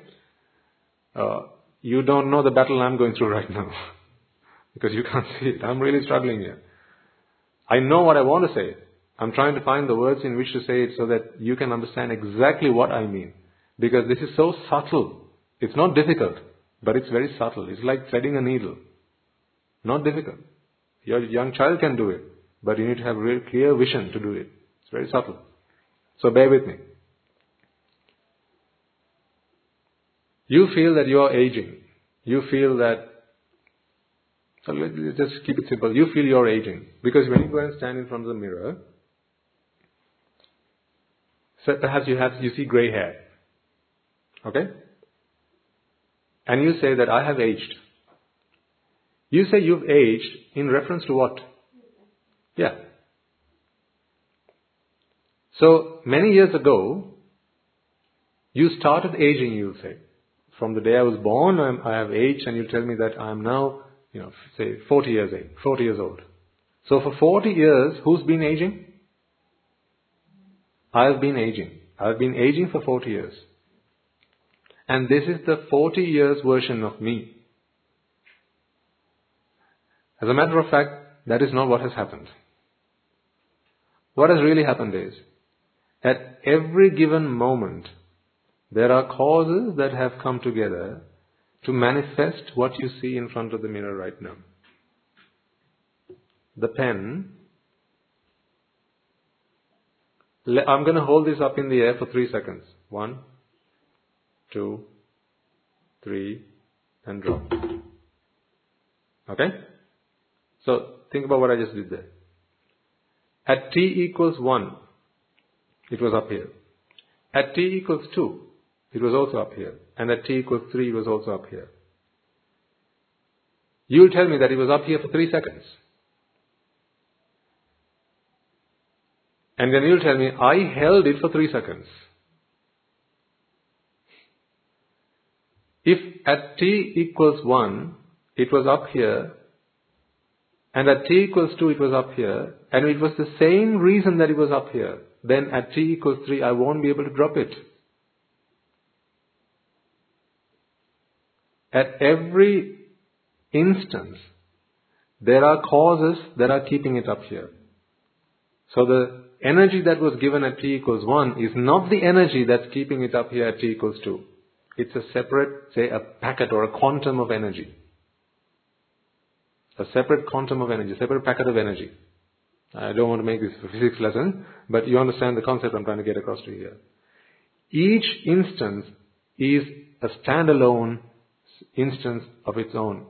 Uh, you don't know the battle I'm going through right now. because you can't see it. I'm really struggling here. I know what I want to say. I'm trying to find the words in which to say it so that you can understand exactly what I mean. Because this is so subtle it's not difficult, but it's very subtle. It's like threading a needle. Not difficult. Your young child can do it, but you need to have real clear vision to do it. It's very subtle. So bear with me. You feel that you are aging. You feel that, so let's just keep it simple. You feel you're aging. Because when you go and stand in front of the mirror, so perhaps you have, you see grey hair. Okay? And you say that I have aged. You say you've aged in reference to what? Yeah. So many years ago, you started aging, you say. From the day I was born, I'm, i have aged, and you tell me that I'm now, you know, say 40 years old. 40 years old. So for 40 years, who's been aging? I've been aging. I've been aging for 40 years. And this is the 40 years version of me. As a matter of fact, that is not what has happened. What has really happened is, at every given moment, there are causes that have come together to manifest what you see in front of the mirror right now. The pen, I'm going to hold this up in the air for three seconds. One, two, three, and drop. Okay? So think about what I just did there. At t equals 1, it was up here. At t equals 2, it was also up here. And at t equals 3, it was also up here. You'll tell me that it was up here for 3 seconds. And then you'll tell me, I held it for 3 seconds. If at t equals 1, it was up here, and at t equals 2 it was up here, and it was the same reason that it was up here, then at t equals 3 I won't be able to drop it. At every instance, there are causes that are keeping it up here. So the energy that was given at t equals 1 is not the energy that's keeping it up here at t equals 2. It's a separate, say, a packet or a quantum of energy a separate quantum of energy, separate packet of energy. I don't want to make this a physics lesson, but you understand the concept I'm trying to get across to you here. Each instance is a standalone instance of its own.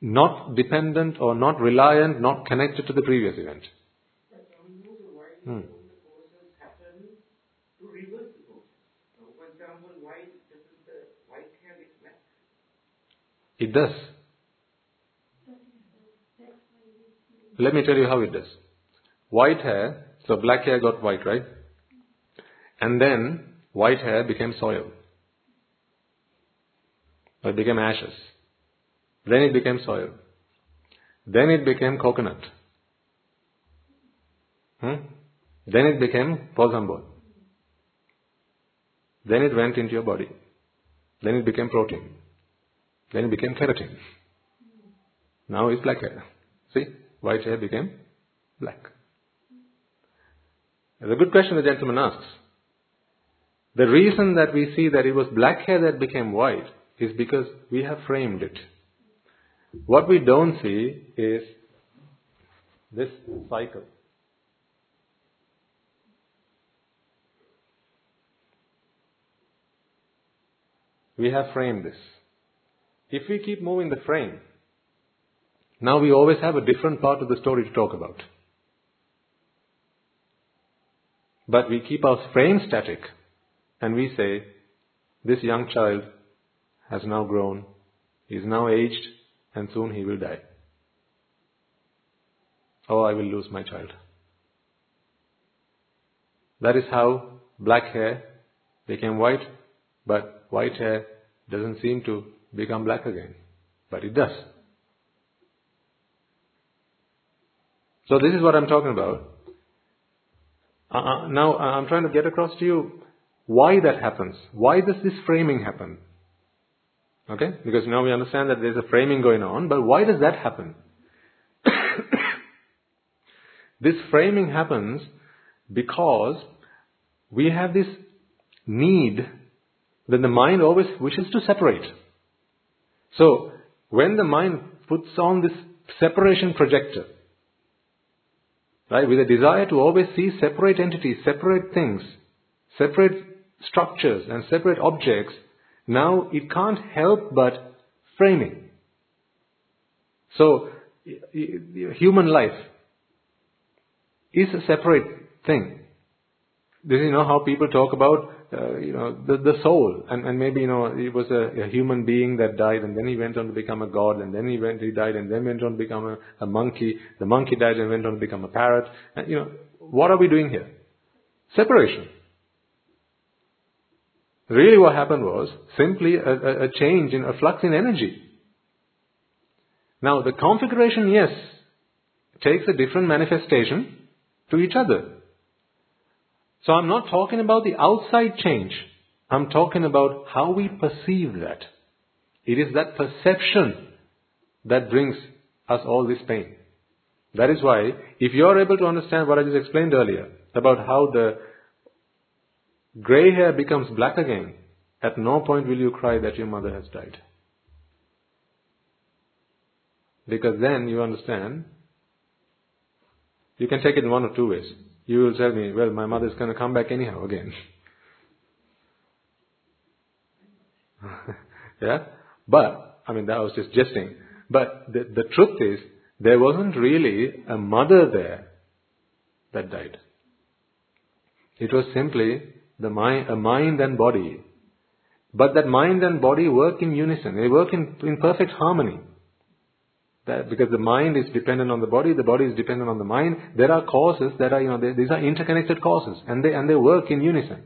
Not dependent or not reliant, not connected to the previous event. Hmm. It does. Let me tell you how it does. White hair, so black hair got white, right? And then white hair became soil. It became ashes. Then it became soil. Then it became coconut. Hmm? Then it became pol sambol. Then it went into your body. Then it became protein. Then it became keratin. Now it's black hair. See? White hair became black. It's a good question the gentleman asks. The reason that we see that it was black hair that became white is because we have framed it. What we don't see is this cycle. We have framed this. If we keep moving the frame, now we always have a different part of the story to talk about. But we keep our frame static and we say, this young child has now grown, is now aged, and soon he will die. Or I will lose my child. That is how black hair became white, but white hair doesn't seem to become black again. But it does. So this is what I'm talking about. Uh, uh now uh, I'm trying to get across to you why that happens. Why does this framing happen? Okay? Because now we understand that there's a framing going on, but why does that happen? this framing happens because we have this need that the mind always wishes to separate. So, when the mind puts on this separation projector, right? With a desire to always see separate entities, separate things, separate structures and separate objects, now it can't help but framing. So, human life is a separate thing. This is you know how people talk about uh, you know the, the soul, and, and maybe you know it was a, a, human being that died, and then he went on to become a god, and then he went he died, and then went on to become a, a monkey. The monkey died and went on to become a parrot. And you know what are we doing here? Separation. Really, what happened was simply a, a, a change in a flux in energy. Now, the configuration, yes, takes a different manifestation to each other. So I'm not talking about the outside change. I'm talking about how we perceive that. It is that perception that brings us all this pain. That is why, if you are able to understand what I just explained earlier about how the gray hair becomes black again, at no point will you cry that your mother has died. Because then you understand, you can take it in one of two ways. You will tell me, well, my mother is going to come back anyhow again. yeah? But, I mean, that was just jesting. But the, the truth is, there wasn't really a mother there that died. It was simply the mind, a mind and body. But that mind and body work in unison. They work in, in perfect harmony. That, because the mind is dependent on the body, the body is dependent on the mind. There are causes that are, you know, they, these are interconnected causes, and they and they work in unison.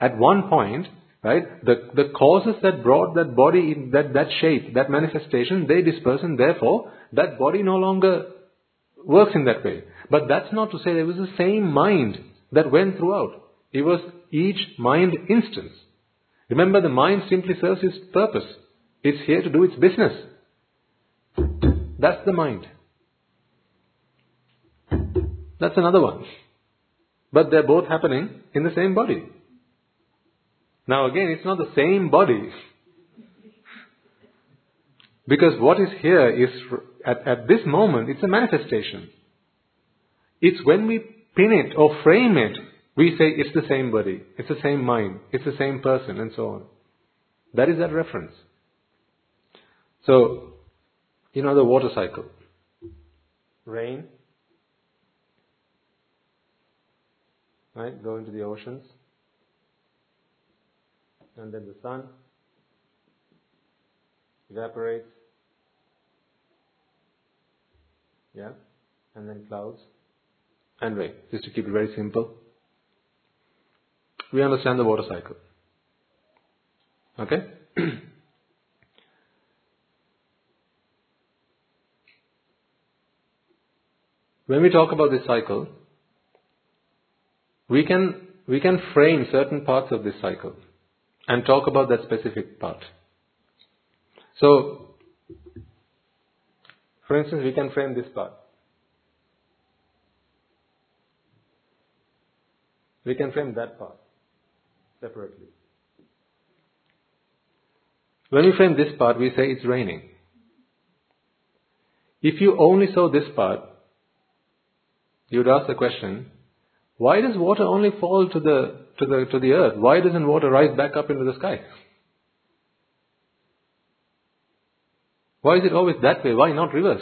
At one point, right, the the causes that brought that body in that that shape, that manifestation, they disperse, and therefore that body no longer works in that way. But that's not to say there was the same mind that went throughout. It was each mind instance. Remember, the mind simply serves its purpose. It's here to do its business. That's the mind. That's another one. But they're both happening in the same body. Now again, it's not the same body. Because what is here is, at, at this moment, it's a manifestation. It's when we pin it or frame it, we say it's the same body, it's the same mind, it's the same person, and so on. That is that reference. So, you know the water cycle. Rain, right, go into the oceans, and then the sun evaporates, yeah, and then clouds and rain. Just to keep it very simple. We understand the water cycle. Okay? when we talk about this cycle, we can, we can frame certain parts of this cycle and talk about that specific part. So, for instance, we can frame this part. We can frame that part separately. When we frame this part, we say it's raining. If you only saw this part, you would ask the question, why does water only fall to the, to the, to the earth? Why doesn't water rise back up into the sky? Why is it always that way? Why not reverse?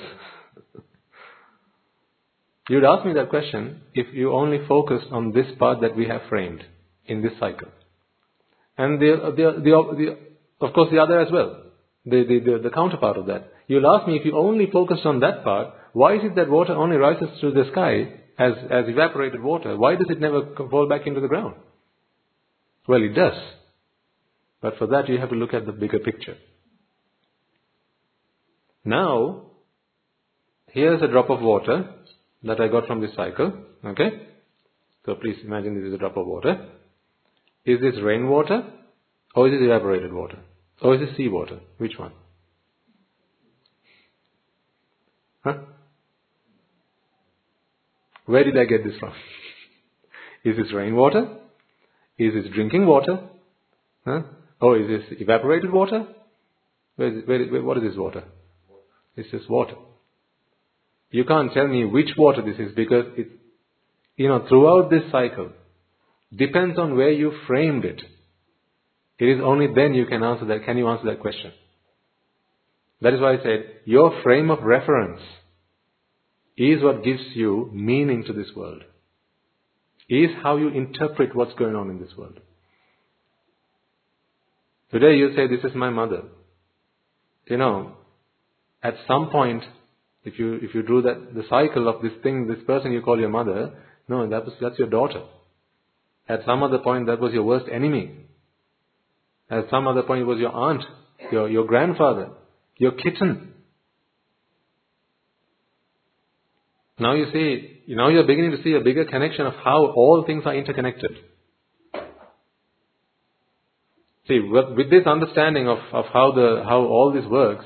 You'd ask me that question if you only focused on this part that we have framed in this cycle. And the, the, the, the, of course the other as well. The, the, the, counterpart of that. You'll ask me if you only focused on that part, why is it that water only rises to the sky as, as evaporated water, why does it never fall back into the ground? Well, it does. But for that, you have to look at the bigger picture. Now, here's a drop of water that I got from this cycle. Okay? So please imagine this is a drop of water. Is this rainwater? Or is it evaporated water? Or is it seawater? Which one? Huh? Where did I get this from? is this rainwater? Is this drinking water? Huh? Oh, is this evaporated water? Where is where, where, what is this water? It's just water. You can't tell me which water this is because it, you know, throughout this cycle, depends on where you framed it. It is only then you can answer that. Can you answer that question? That is why I said your frame of reference is what gives you meaning to this world. Is how you interpret what's going on in this world. Today you say, this is my mother. You know, at some point, if you, if you drew that, the cycle of this thing, this person you call your mother, no, that was, that's your daughter. At some other point, that was your worst enemy. At some other point, it was your aunt, your, your grandfather, your kitten. Now you see, now you're beginning to see a bigger connection of how all things are interconnected. See, with, this understanding of, of how the how all this works,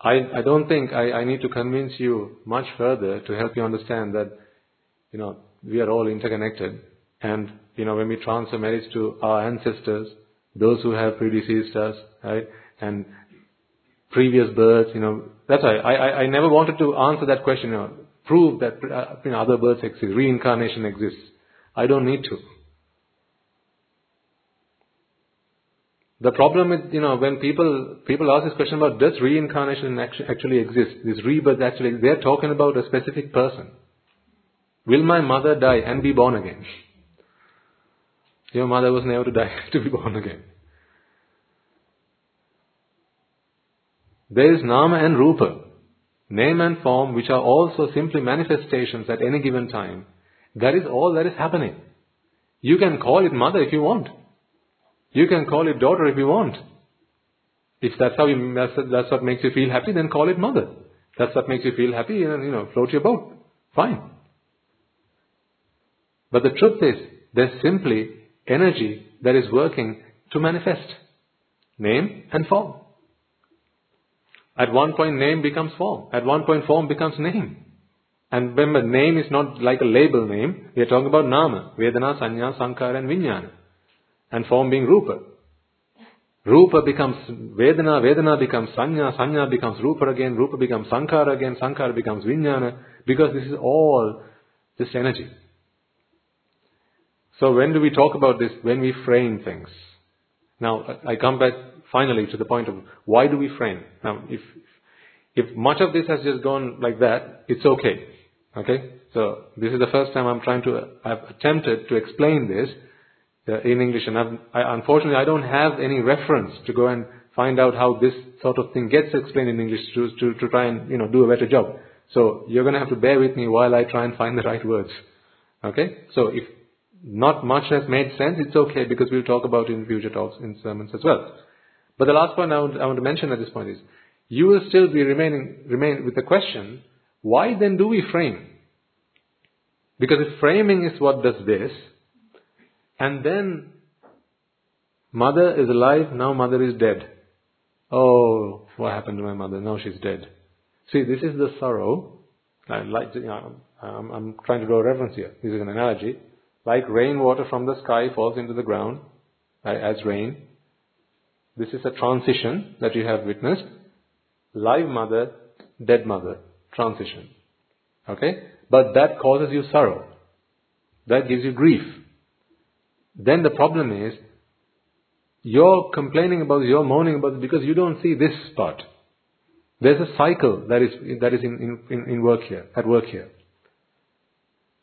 I, I don't think I, I need to convince you much further to help you understand that, you know, we are all interconnected. And, you know, when we transfer merits to our ancestors, those who have predeceased us, right, and previous births, you know, that's why I, I, I never wanted to answer that question, you know, prove that uh, other births exist, reincarnation exists. I don't need to. The problem is, you know, when people people ask this question about does reincarnation actually exist, this rebirth actually, they're talking about a specific person. Will my mother die and be born again? Your mother was never to die to be born again. There is nama and rupa, name and form, which are also simply manifestations at any given time. That is all that is happening. You can call it mother if you want. You can call it daughter if you want. If that's how you, that's, that's what makes you feel happy, then call it mother. That's what makes you feel happy, and you know, float your boat. Fine. But the truth is, there's simply energy that is working to manifest. Name and form. At one point, name becomes form. At one point, form becomes name. And remember, name is not like a label name. We are talking about nama, Vedana, Sanya, Sankara, and Vijnana and form being Rupa. Rupa becomes Vedana, Vedana becomes Sanya, Sanya becomes Rupa again, Rupa becomes Sankara again, Sankara becomes Vijnana, because this is all just energy. So when do we talk about this? When we frame things. Now, I come back finally to the point of why do we frame? Now, if, if much of this has just gone like that, it's okay. Okay? So, this is the first time I'm trying to, I've attempted to explain this uh, in English, and I've, I, unfortunately I don't have any reference to go and find out how this sort of thing gets explained in English to, to, to try and you know do a better job. So you're going to have to bear with me while I try and find the right words. Okay? So if not much has made sense, it's okay because we'll talk about it in future talks, in sermons as well. But the last point I want, I want to mention at this point is, you will still be remaining, remain with the question, why then do we frame? Because if framing is what does this, and then, mother is alive, now mother is dead. Oh, what happened to my mother? Now she's dead. See, this is the sorrow. I like, you know, I'm, I'm trying to draw a reference here. This is an analogy. Like rainwater from the sky falls into the ground as rain. This is a transition that you have witnessed. Live mother, dead mother, transition. Okay? But that causes you sorrow. That gives you grief. Then the problem is, you're complaining about you're moaning about it because you don't see this part. There's a cycle that is, that is in, in, in work here, at work here.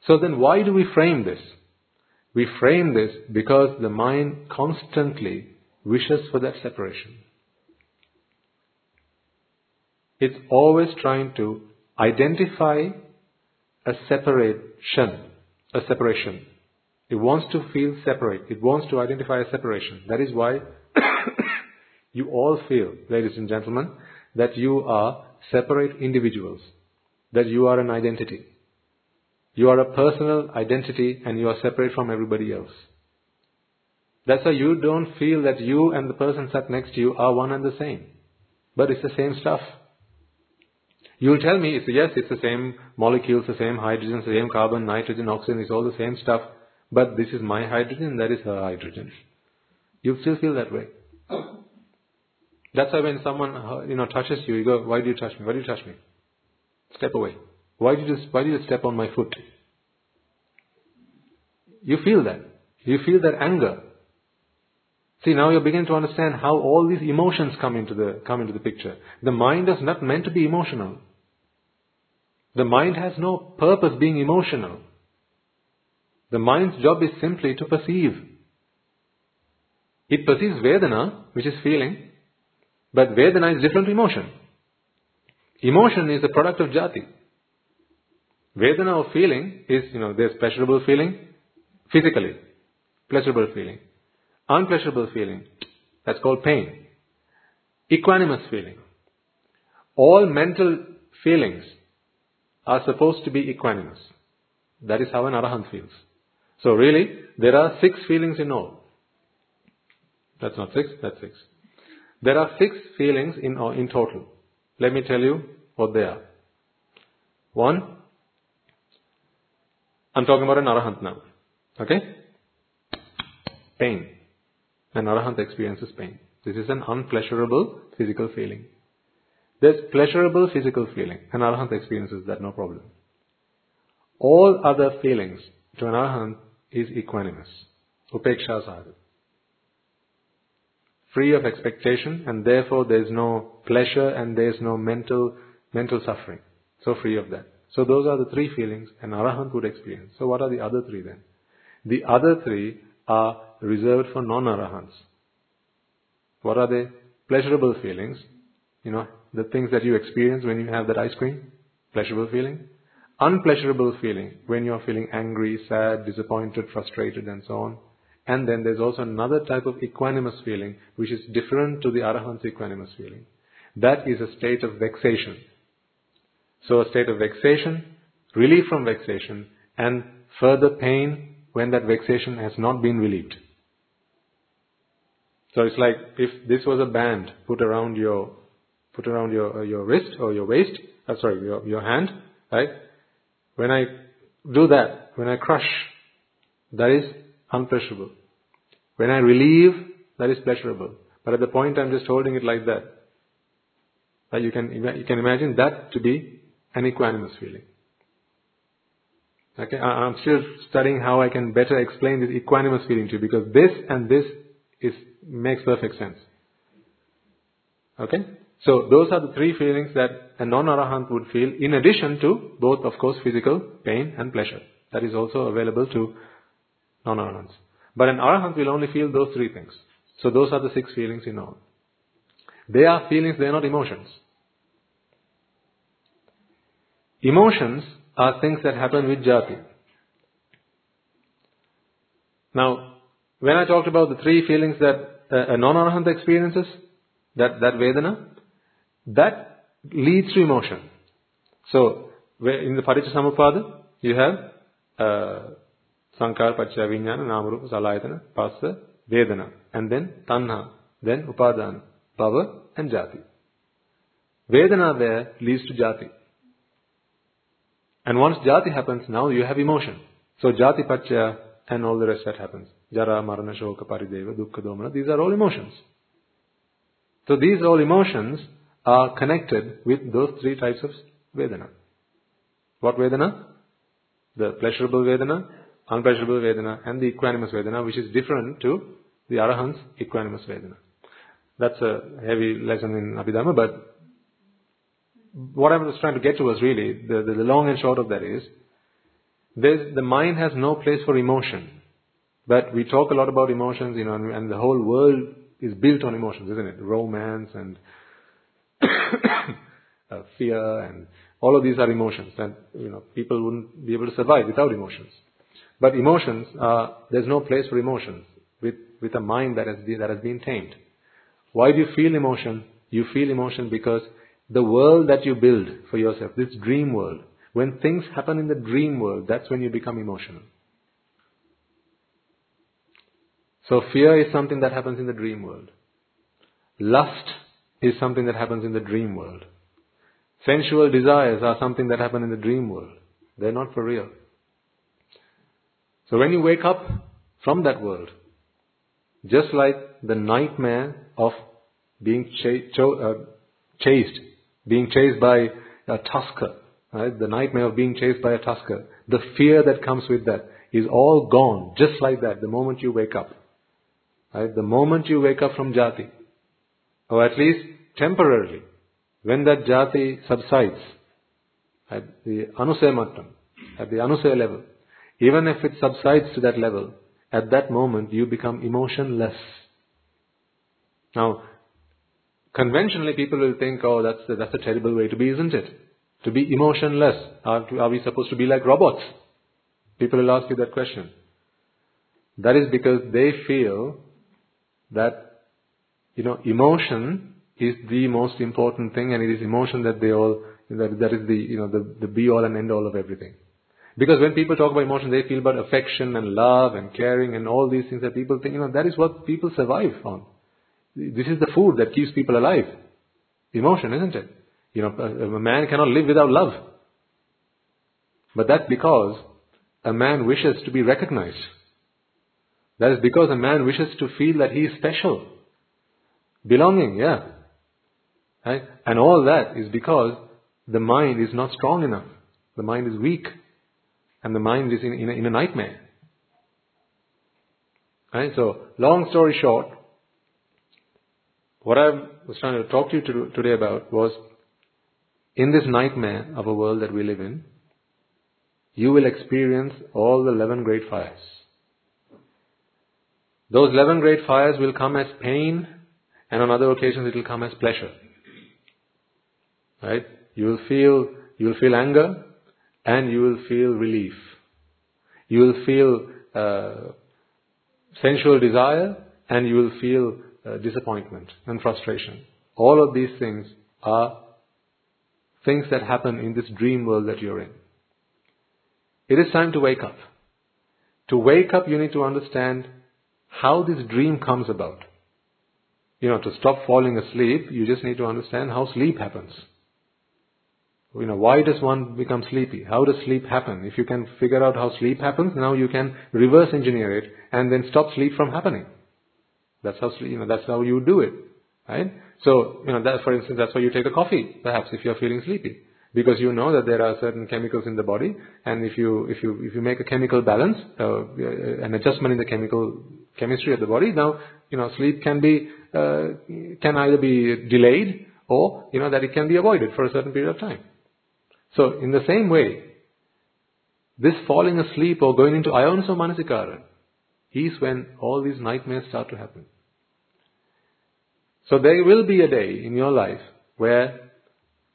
So then why do we frame this? We frame this because the mind constantly wishes for that separation. It's always trying to identify a separation, a separation. It wants to feel separate. It wants to identify a separation. That is why you all feel, ladies and gentlemen, that you are separate individuals. That you are an identity. You are a personal identity and you are separate from everybody else. That's why you don't feel that you and the person sat next to you are one and the same. But it's the same stuff. You'll tell me, yes, it's the same molecules, the same hydrogen, the same carbon, nitrogen, oxygen, it's all the same stuff. But this is my hydrogen, that is her hydrogen. You still feel that way. That's why when someone uh, you know touches you, you go, "Why do you touch me? Why do you touch me?" Step away. Why did you, why did you step on my foot? You feel that. You feel that anger. See, now you're beginning to understand how all these emotions come into the, come into the picture. The mind is not meant to be emotional. The mind has no purpose being emotional. The mind's job is simply to perceive. It perceives Vedana, which is feeling, but Vedana is different to emotion. Emotion is a product of jati. Vedana or feeling is, you know, there's pleasurable feeling physically, pleasurable feeling. Unpleasurable feeling, that's called pain. Equanimous feeling. All mental feelings are supposed to be equanimous. That is how an arahant feels. So really, there are six feelings in all. That's not six, that's six. There are six feelings in, in total. Let me tell you what they are. One, I'm talking about an arahant now. Okay? Pain. An arahant experiences pain. This is an unpleasurable physical feeling. There's pleasurable physical feeling. An arahant experiences that, no problem. All other feelings to an arahant is equanimous. Upeksha sadhu. Free of expectation and therefore there's no pleasure and there's no mental, mental suffering. So free of that. So those are the three feelings an arahant would experience. So what are the other three then? The other three are reserved for non-arahants. What are they? Pleasurable feelings. You know, the things that you experience when you have that ice cream. Pleasurable feeling unpleasurable feeling when you are feeling angry, sad, disappointed, frustrated, and so on. And then there's also another type of equanimous feeling, which is different to the arahant's equanimous feeling. That is a state of vexation. So a state of vexation, relief from vexation, and further pain when that vexation has not been relieved. So it's like if this was a band put around your put around your uh, your wrist or your waist, uh, sorry, your your hand, right? When I do that, when I crush, that is unpleasurable. When I relieve, that is pleasurable. But at the point I'm just holding it like that, that you can you can imagine that to be an equanimous feeling. Okay, I'm still studying how I can better explain this equanimous feeling to you because this and this is makes perfect sense. Okay? So those are the three feelings that a non-arahant would feel in addition to both, of course, physical pain and pleasure. That is also available to non-arahants. But an arahant will only feel those three things. So those are the six feelings in all. They are feelings, they are not emotions. Emotions are things that happen with jati. Now, when I talked about the three feelings that a non-arahant experiences, that, that Vedana, that leads to emotion. So, in the Paticca you have uh, Sankar, Paccaya, Vijnana, Namarupa, Salayatana, Phassa, Vedana, and then Tanha, then Upadana, Bhava, and Jati. Vedana there leads to Jati. And once Jati happens, now you have emotion. So Jati Paccaya and all the rest that happens. Jara, Marana, Shoka, Parideva, Dukkha, Domana, these are all emotions. So these all emotions are connected with those three types of Vedana. What Vedana? The pleasurable Vedana, unpleasurable Vedana, and the equanimous Vedana, which is different to the Arahant's equanimous Vedana. That's a heavy lesson in Abhidhamma, but what I was trying to get to was really, the, the, the long and short of that is, the mind has no place for emotion. But we talk a lot about emotions, you know, and, and the whole world is built on emotions, isn't it? Romance and uh, fear and all of these are emotions and you know people wouldn't be able to survive without emotions but emotions are there's no place for emotions with with a mind that has that has been tamed why do you feel emotion you feel emotion because the world that you build for yourself this dream world when things happen in the dream world that's when you become emotional so fear is something that happens in the dream world lust is something that happens in the dream world. Sensual desires are something that happen in the dream world. They're not for real. So when you wake up from that world, just like the nightmare of being ch- cho- uh, chased, being chased by a tusker, right? the nightmare of being chased by a tusker, the fear that comes with that is all gone just like that the moment you wake up. Right? The moment you wake up from jati, or at least temporarily, when that jati subsides at the anusaya mattam, at the anusaya level, even if it subsides to that level, at that moment you become emotionless. Now, conventionally people will think, oh, that's a, that's a terrible way to be, isn't it? To be emotionless. Are, are we supposed to be like robots? People will ask you that question. That is because they feel that, you know, emotion is the most important thing and it is emotion that they all, that, that is the, you know, the, the be all and end all of everything. Because when people talk about emotion, they feel about affection and love and caring and all these things that people think, you know, that is what people survive on. This is the food that keeps people alive. Emotion, isn't it? You know, a man cannot live without love. But that's because a man wishes to be recognized. That is because a man wishes to feel that he is special. Belonging, yeah. Right? And all that is because the mind is not strong enough. The mind is weak. And the mind is in, in, a, in a nightmare. Right? So, long story short, what I was trying to talk to you to, today about was in this nightmare of a world that we live in, you will experience all the 11 great fires. Those 11 great fires will come as pain, and on other occasions it will come as pleasure. Right? You will feel, you will feel anger, and you will feel relief. You will feel uh, sensual desire, and you will feel Uh, disappointment and frustration. All of these things are things that happen in this dream world that you're in. It is time to wake up. To wake up, you need to understand how this dream comes about. You know, to stop falling asleep, you just need to understand how sleep happens. You know, why does one become sleepy? How does sleep happen? If you can figure out how sleep happens, now you can reverse engineer it and then stop sleep from happening. That's how you know, that's how you do it. Right? So, you know, that, for instance, that's why you take a coffee, perhaps, if you're feeling sleepy. Because you know that there are certain chemicals in the body, and if you, if you, if you make a chemical balance, uh, an adjustment in the chemical chemistry of the body, now, you know, sleep can be, uh, can either be delayed, or, you know, that it can be avoided for a certain period of time. So, in the same way, this falling asleep or going into ayoniso manasikara is when all these nightmares start to happen. So there will be a day in your life where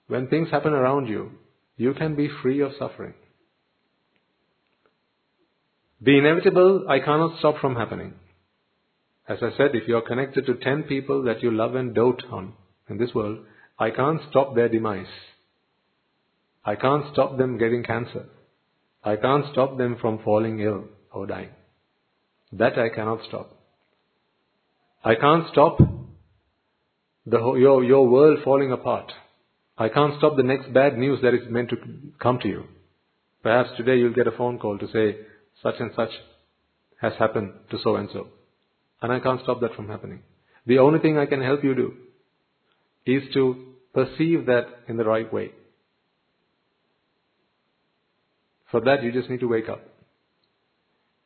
when things happen around you, you can be free of suffering. The inevitable, I cannot stop from happening. As I said, if you are connected to 10 people that you love and dote on in this world, I can't stop their demise. I can't stop them getting cancer. I can't stop them from falling ill or dying. That I cannot stop. I can't stop the, your, your world falling apart. I can't stop the next bad news that is meant to come to you. Perhaps today you'll get a phone call to say, such and such has happened to so and so. And I can't stop that from happening. The only thing I can help you do is to perceive that in the right way. For that, you just need to wake up.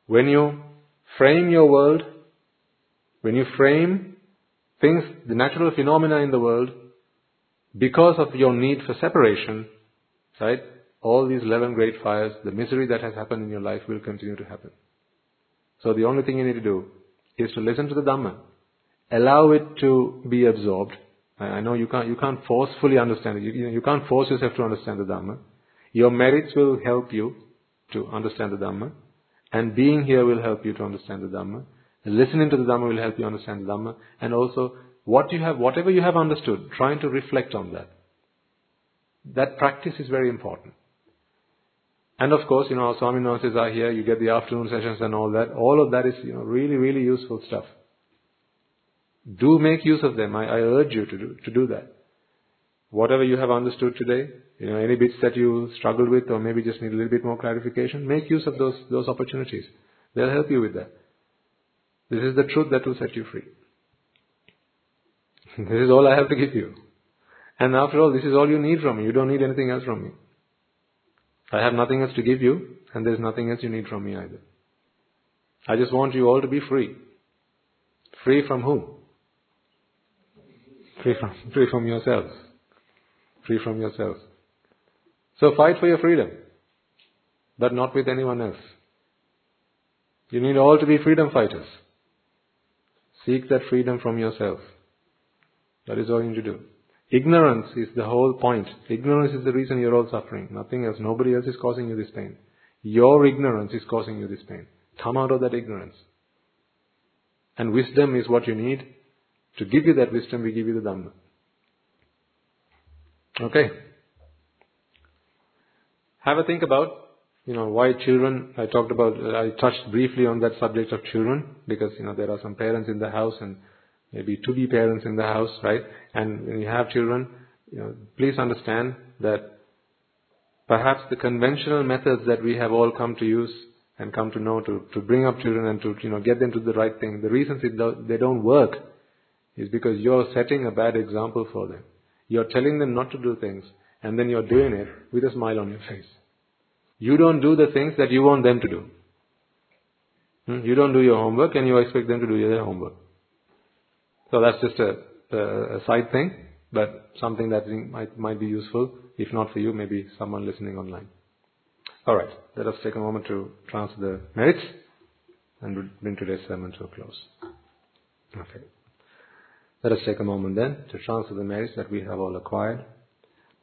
When you frame your world, when you frame things, the natural phenomena in the world, because of your need for separation, right, all these 11 great fires, the misery that has happened in your life will continue to happen. So the only thing you need to do is to listen to the Dhamma. Allow it to be absorbed. I know you can't, you can't forcefully understand it. You, you can't force yourself to understand the Dhamma. Your merits will help you to understand the Dhamma. And being here will help you to understand the Dhamma. Listening to the Dhamma will help you understand the Dhamma. And also, what you have, whatever you have understood, trying to reflect on that. That practice is very important. And of course, you know, our Swami nurses are here, you get the afternoon sessions and all that. All of that is, you know, really, really useful stuff. Do make use of them. I, I urge you to do, to do that. Whatever you have understood today, you know, any bits that you struggled with or maybe just need a little bit more clarification, make use of those, those opportunities. They'll help you with that. This is the truth that will set you free. this is all I have to give you. And after all, this is all you need from me. You don't need anything else from me. I have nothing else to give you, and there's nothing else you need from me either. I just want you all to be free. Free from whom? Free from, free from yourselves. Free from yourselves. So fight for your freedom, but not with anyone else. You need all to be freedom fighters. Seek that freedom from yourself. That is all you need to do. Ignorance is the whole point. Ignorance is the reason you're all suffering. Nothing else. Nobody else is causing you this pain. Your ignorance is causing you this pain. Come out of that ignorance. And wisdom is what you need. To give you that wisdom, we give you the Dhamma. Okay. Have a think about, you know, why children, I talked about, uh, I touched briefly on that subject of children, because, you know, there are some parents in the house and maybe to be parents in the house, right? And when you have children, you know, please understand that perhaps the conventional methods that we have all come to use and come to know to, to bring up children and to, you know, get them to the right thing, the reasons it do, they don't work is because you're setting a bad example for them. You're telling them not to do things and then you're doing it with a smile on your face. You don't do the things that you want them to do. Hmm? You don't do your homework and you expect them to do their homework. So that's just a, a, a side thing, but something that might, might be useful. If not for you, maybe someone listening online. Alright, let us take a moment to transfer the merits and bring today's sermon to a close. Okay. Let us take a moment then to transfer the merits that we have all acquired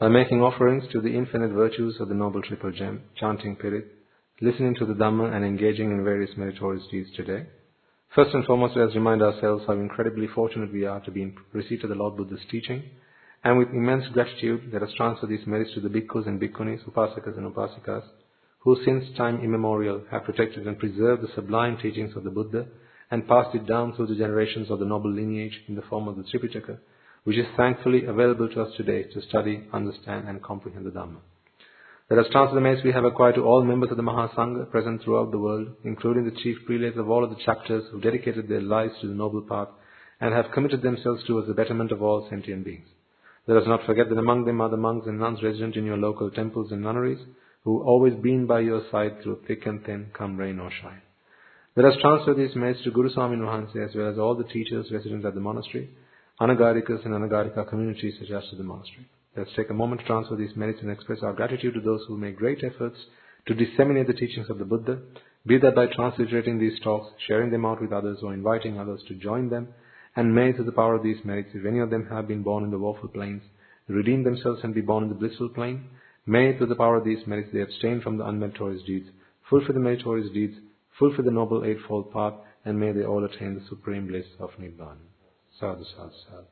by making offerings to the infinite virtues of the Noble Triple Gem, chanting Pirit, listening to the Dhamma and engaging in various meritorious deeds today. First and foremost, let us remind ourselves how incredibly fortunate we are to be in receipt of the Lord Buddha's teaching. And with immense gratitude, let us transfer these merits to the bhikkhus and bhikkhunis, upasakas and upasikas, who since time immemorial have protected and preserved the sublime teachings of the Buddha and passed it down through the generations of the noble lineage in the form of the Tripitaka, which is thankfully available to us today to study, understand and comprehend the Dhamma. Let us transfer the merits we have acquired to all members of the Mahasangha present throughout the world, including the chief prelates of all of the chapters who dedicated their lives to the noble path and have committed themselves towards the betterment of all sentient beings. Let us not forget that among them are the monks and nuns resident in your local temples and nunneries, who always been by your side through thick and thin, come rain or shine. Let us transfer these merits to Guru Swami Nuhanse as well as all the teachers resident at the monastery, Anagarikas and Anagarika communities attached to the monastery. Let's take a moment to transfer these merits and express our gratitude to those who make great efforts to disseminate the teachings of the Buddha, be that by transliterating these talks, sharing them out with others, or inviting others to join them, and may through the power of these merits, if any of them have been born in the woeful planes, redeem themselves and be born in the blissful plane, may through the power of these merits they abstain from the unmeritorious deeds, fulfill the meritorious deeds, fulfill the noble eightfold path, and may they all attain the supreme bliss of Nibbana. Sadhu, sadhu, sadhu.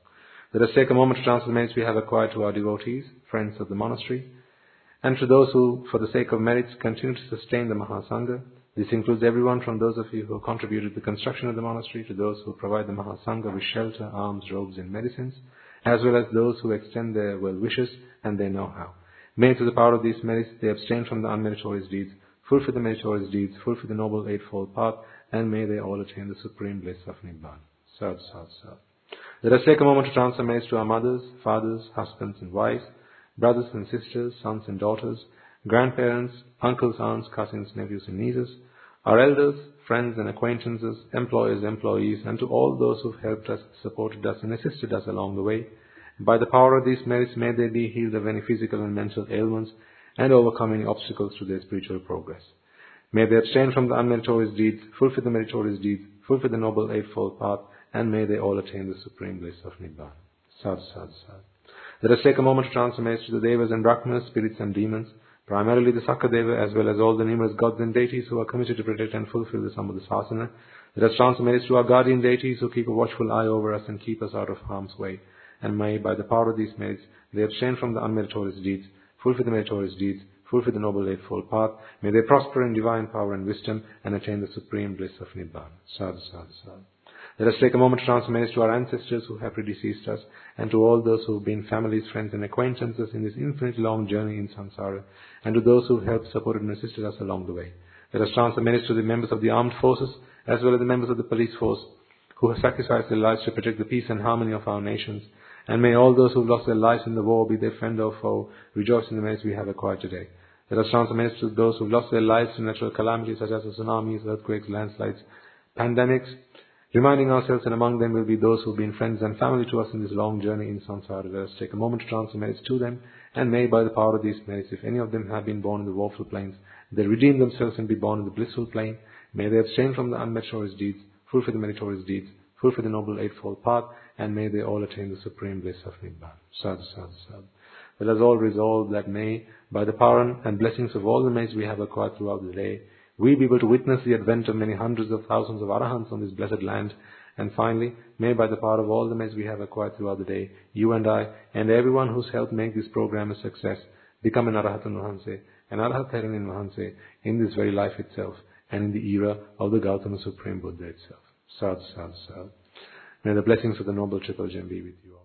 Let us take a moment to transfer the merits we have acquired to our devotees, friends of the monastery, and to those who, for the sake of merits, continue to sustain the Mahasangha. This includes everyone from those of you who contributed to the construction of the monastery to those who provide the Mahasangha with shelter, alms, robes, and medicines, as well as those who extend their well wishes and their know-how. May through the power of these merits they abstain from the unmeritorious deeds, fulfill the meritorious deeds, fulfill the noble eightfold path, and may they all attain the supreme bliss of Nibbana. Sadhu, sadhu, sadhu. Let us take a moment to transfer messages to our mothers, fathers, husbands and wives, brothers and sisters, sons and daughters, grandparents, uncles, aunts, cousins, nephews and nieces, our elders, friends and acquaintances, employers, employees, and to all those who've helped us, supported us and assisted us along the way. By the power of these merits, may they be healed of any physical and mental ailments and overcome any obstacles to their spiritual progress. May they abstain from the unmeritorious deeds, fulfill the meritorious deeds, fulfill the noble eightfold path, and may they all attain the supreme bliss of Nibbana. Sadhu, sadhu, sadhu. Let us take a moment to transfer messages to the Devas and Brahmanas, spirits and demons, primarily the Sakadeva as well as all the numerous gods and deities who are committed to protect and fulfill the Sambuddhasasana. Let us transfer messages to our guardian deities who keep a watchful eye over us and keep us out of harm's way. And may, by the power of these merits, they abstain from the unmeritorious deeds, fulfill the meritorious deeds, fulfill the noble eightfold path. May they prosper in divine power and wisdom and attain the supreme bliss of Nibbana. Sadhu, sadhu, sadhu. Let us take a moment to transfer to our ancestors who have predeceased us, and to all those who have been families, friends, and acquaintances in this infinite long journey in samsara, and to those who have helped, supported, and assisted us along the way. Let us transfer to the members of the armed forces, as well as the members of the police force, who have sacrificed their lives to protect the peace and harmony of our nations. And may all those who have lost their lives in the war, be their friend or foe, rejoice in the merits we have acquired today. Let us chant amends to those who've lost their lives to natural calamities such as the tsunamis, earthquakes, landslides, pandemics, reminding ourselves that among them will be those who've been friends and family to us in this long journey in samsara. Let us take a moment to chant merits to them, and may by the power of these merits, if any of them have been born in the woeful planes, they redeem themselves and be born in the blissful plane. May they abstain from the unmeritorious deeds, fulfill the meritorious deeds, fulfill the noble eightfold path, and may they all attain the supreme bliss of Nibbana. Sadhu, sadhu, sadhu. Let us all resolve that may, by the power and blessings of all the merits we have acquired throughout the day, we be able to witness the advent of many hundreds of thousands of arahants on this blessed land. And finally, may by the power of all the merits we have acquired throughout the day, you and I, and everyone who's helped make this program a success, become an Arahatan Vahanse, an Arahat Vahanse, in this very life itself, and in the era of the Gautama Supreme Buddha itself. Sadhu, sadhu, sadhu. May the blessings of the Noble Triple Gem be with you.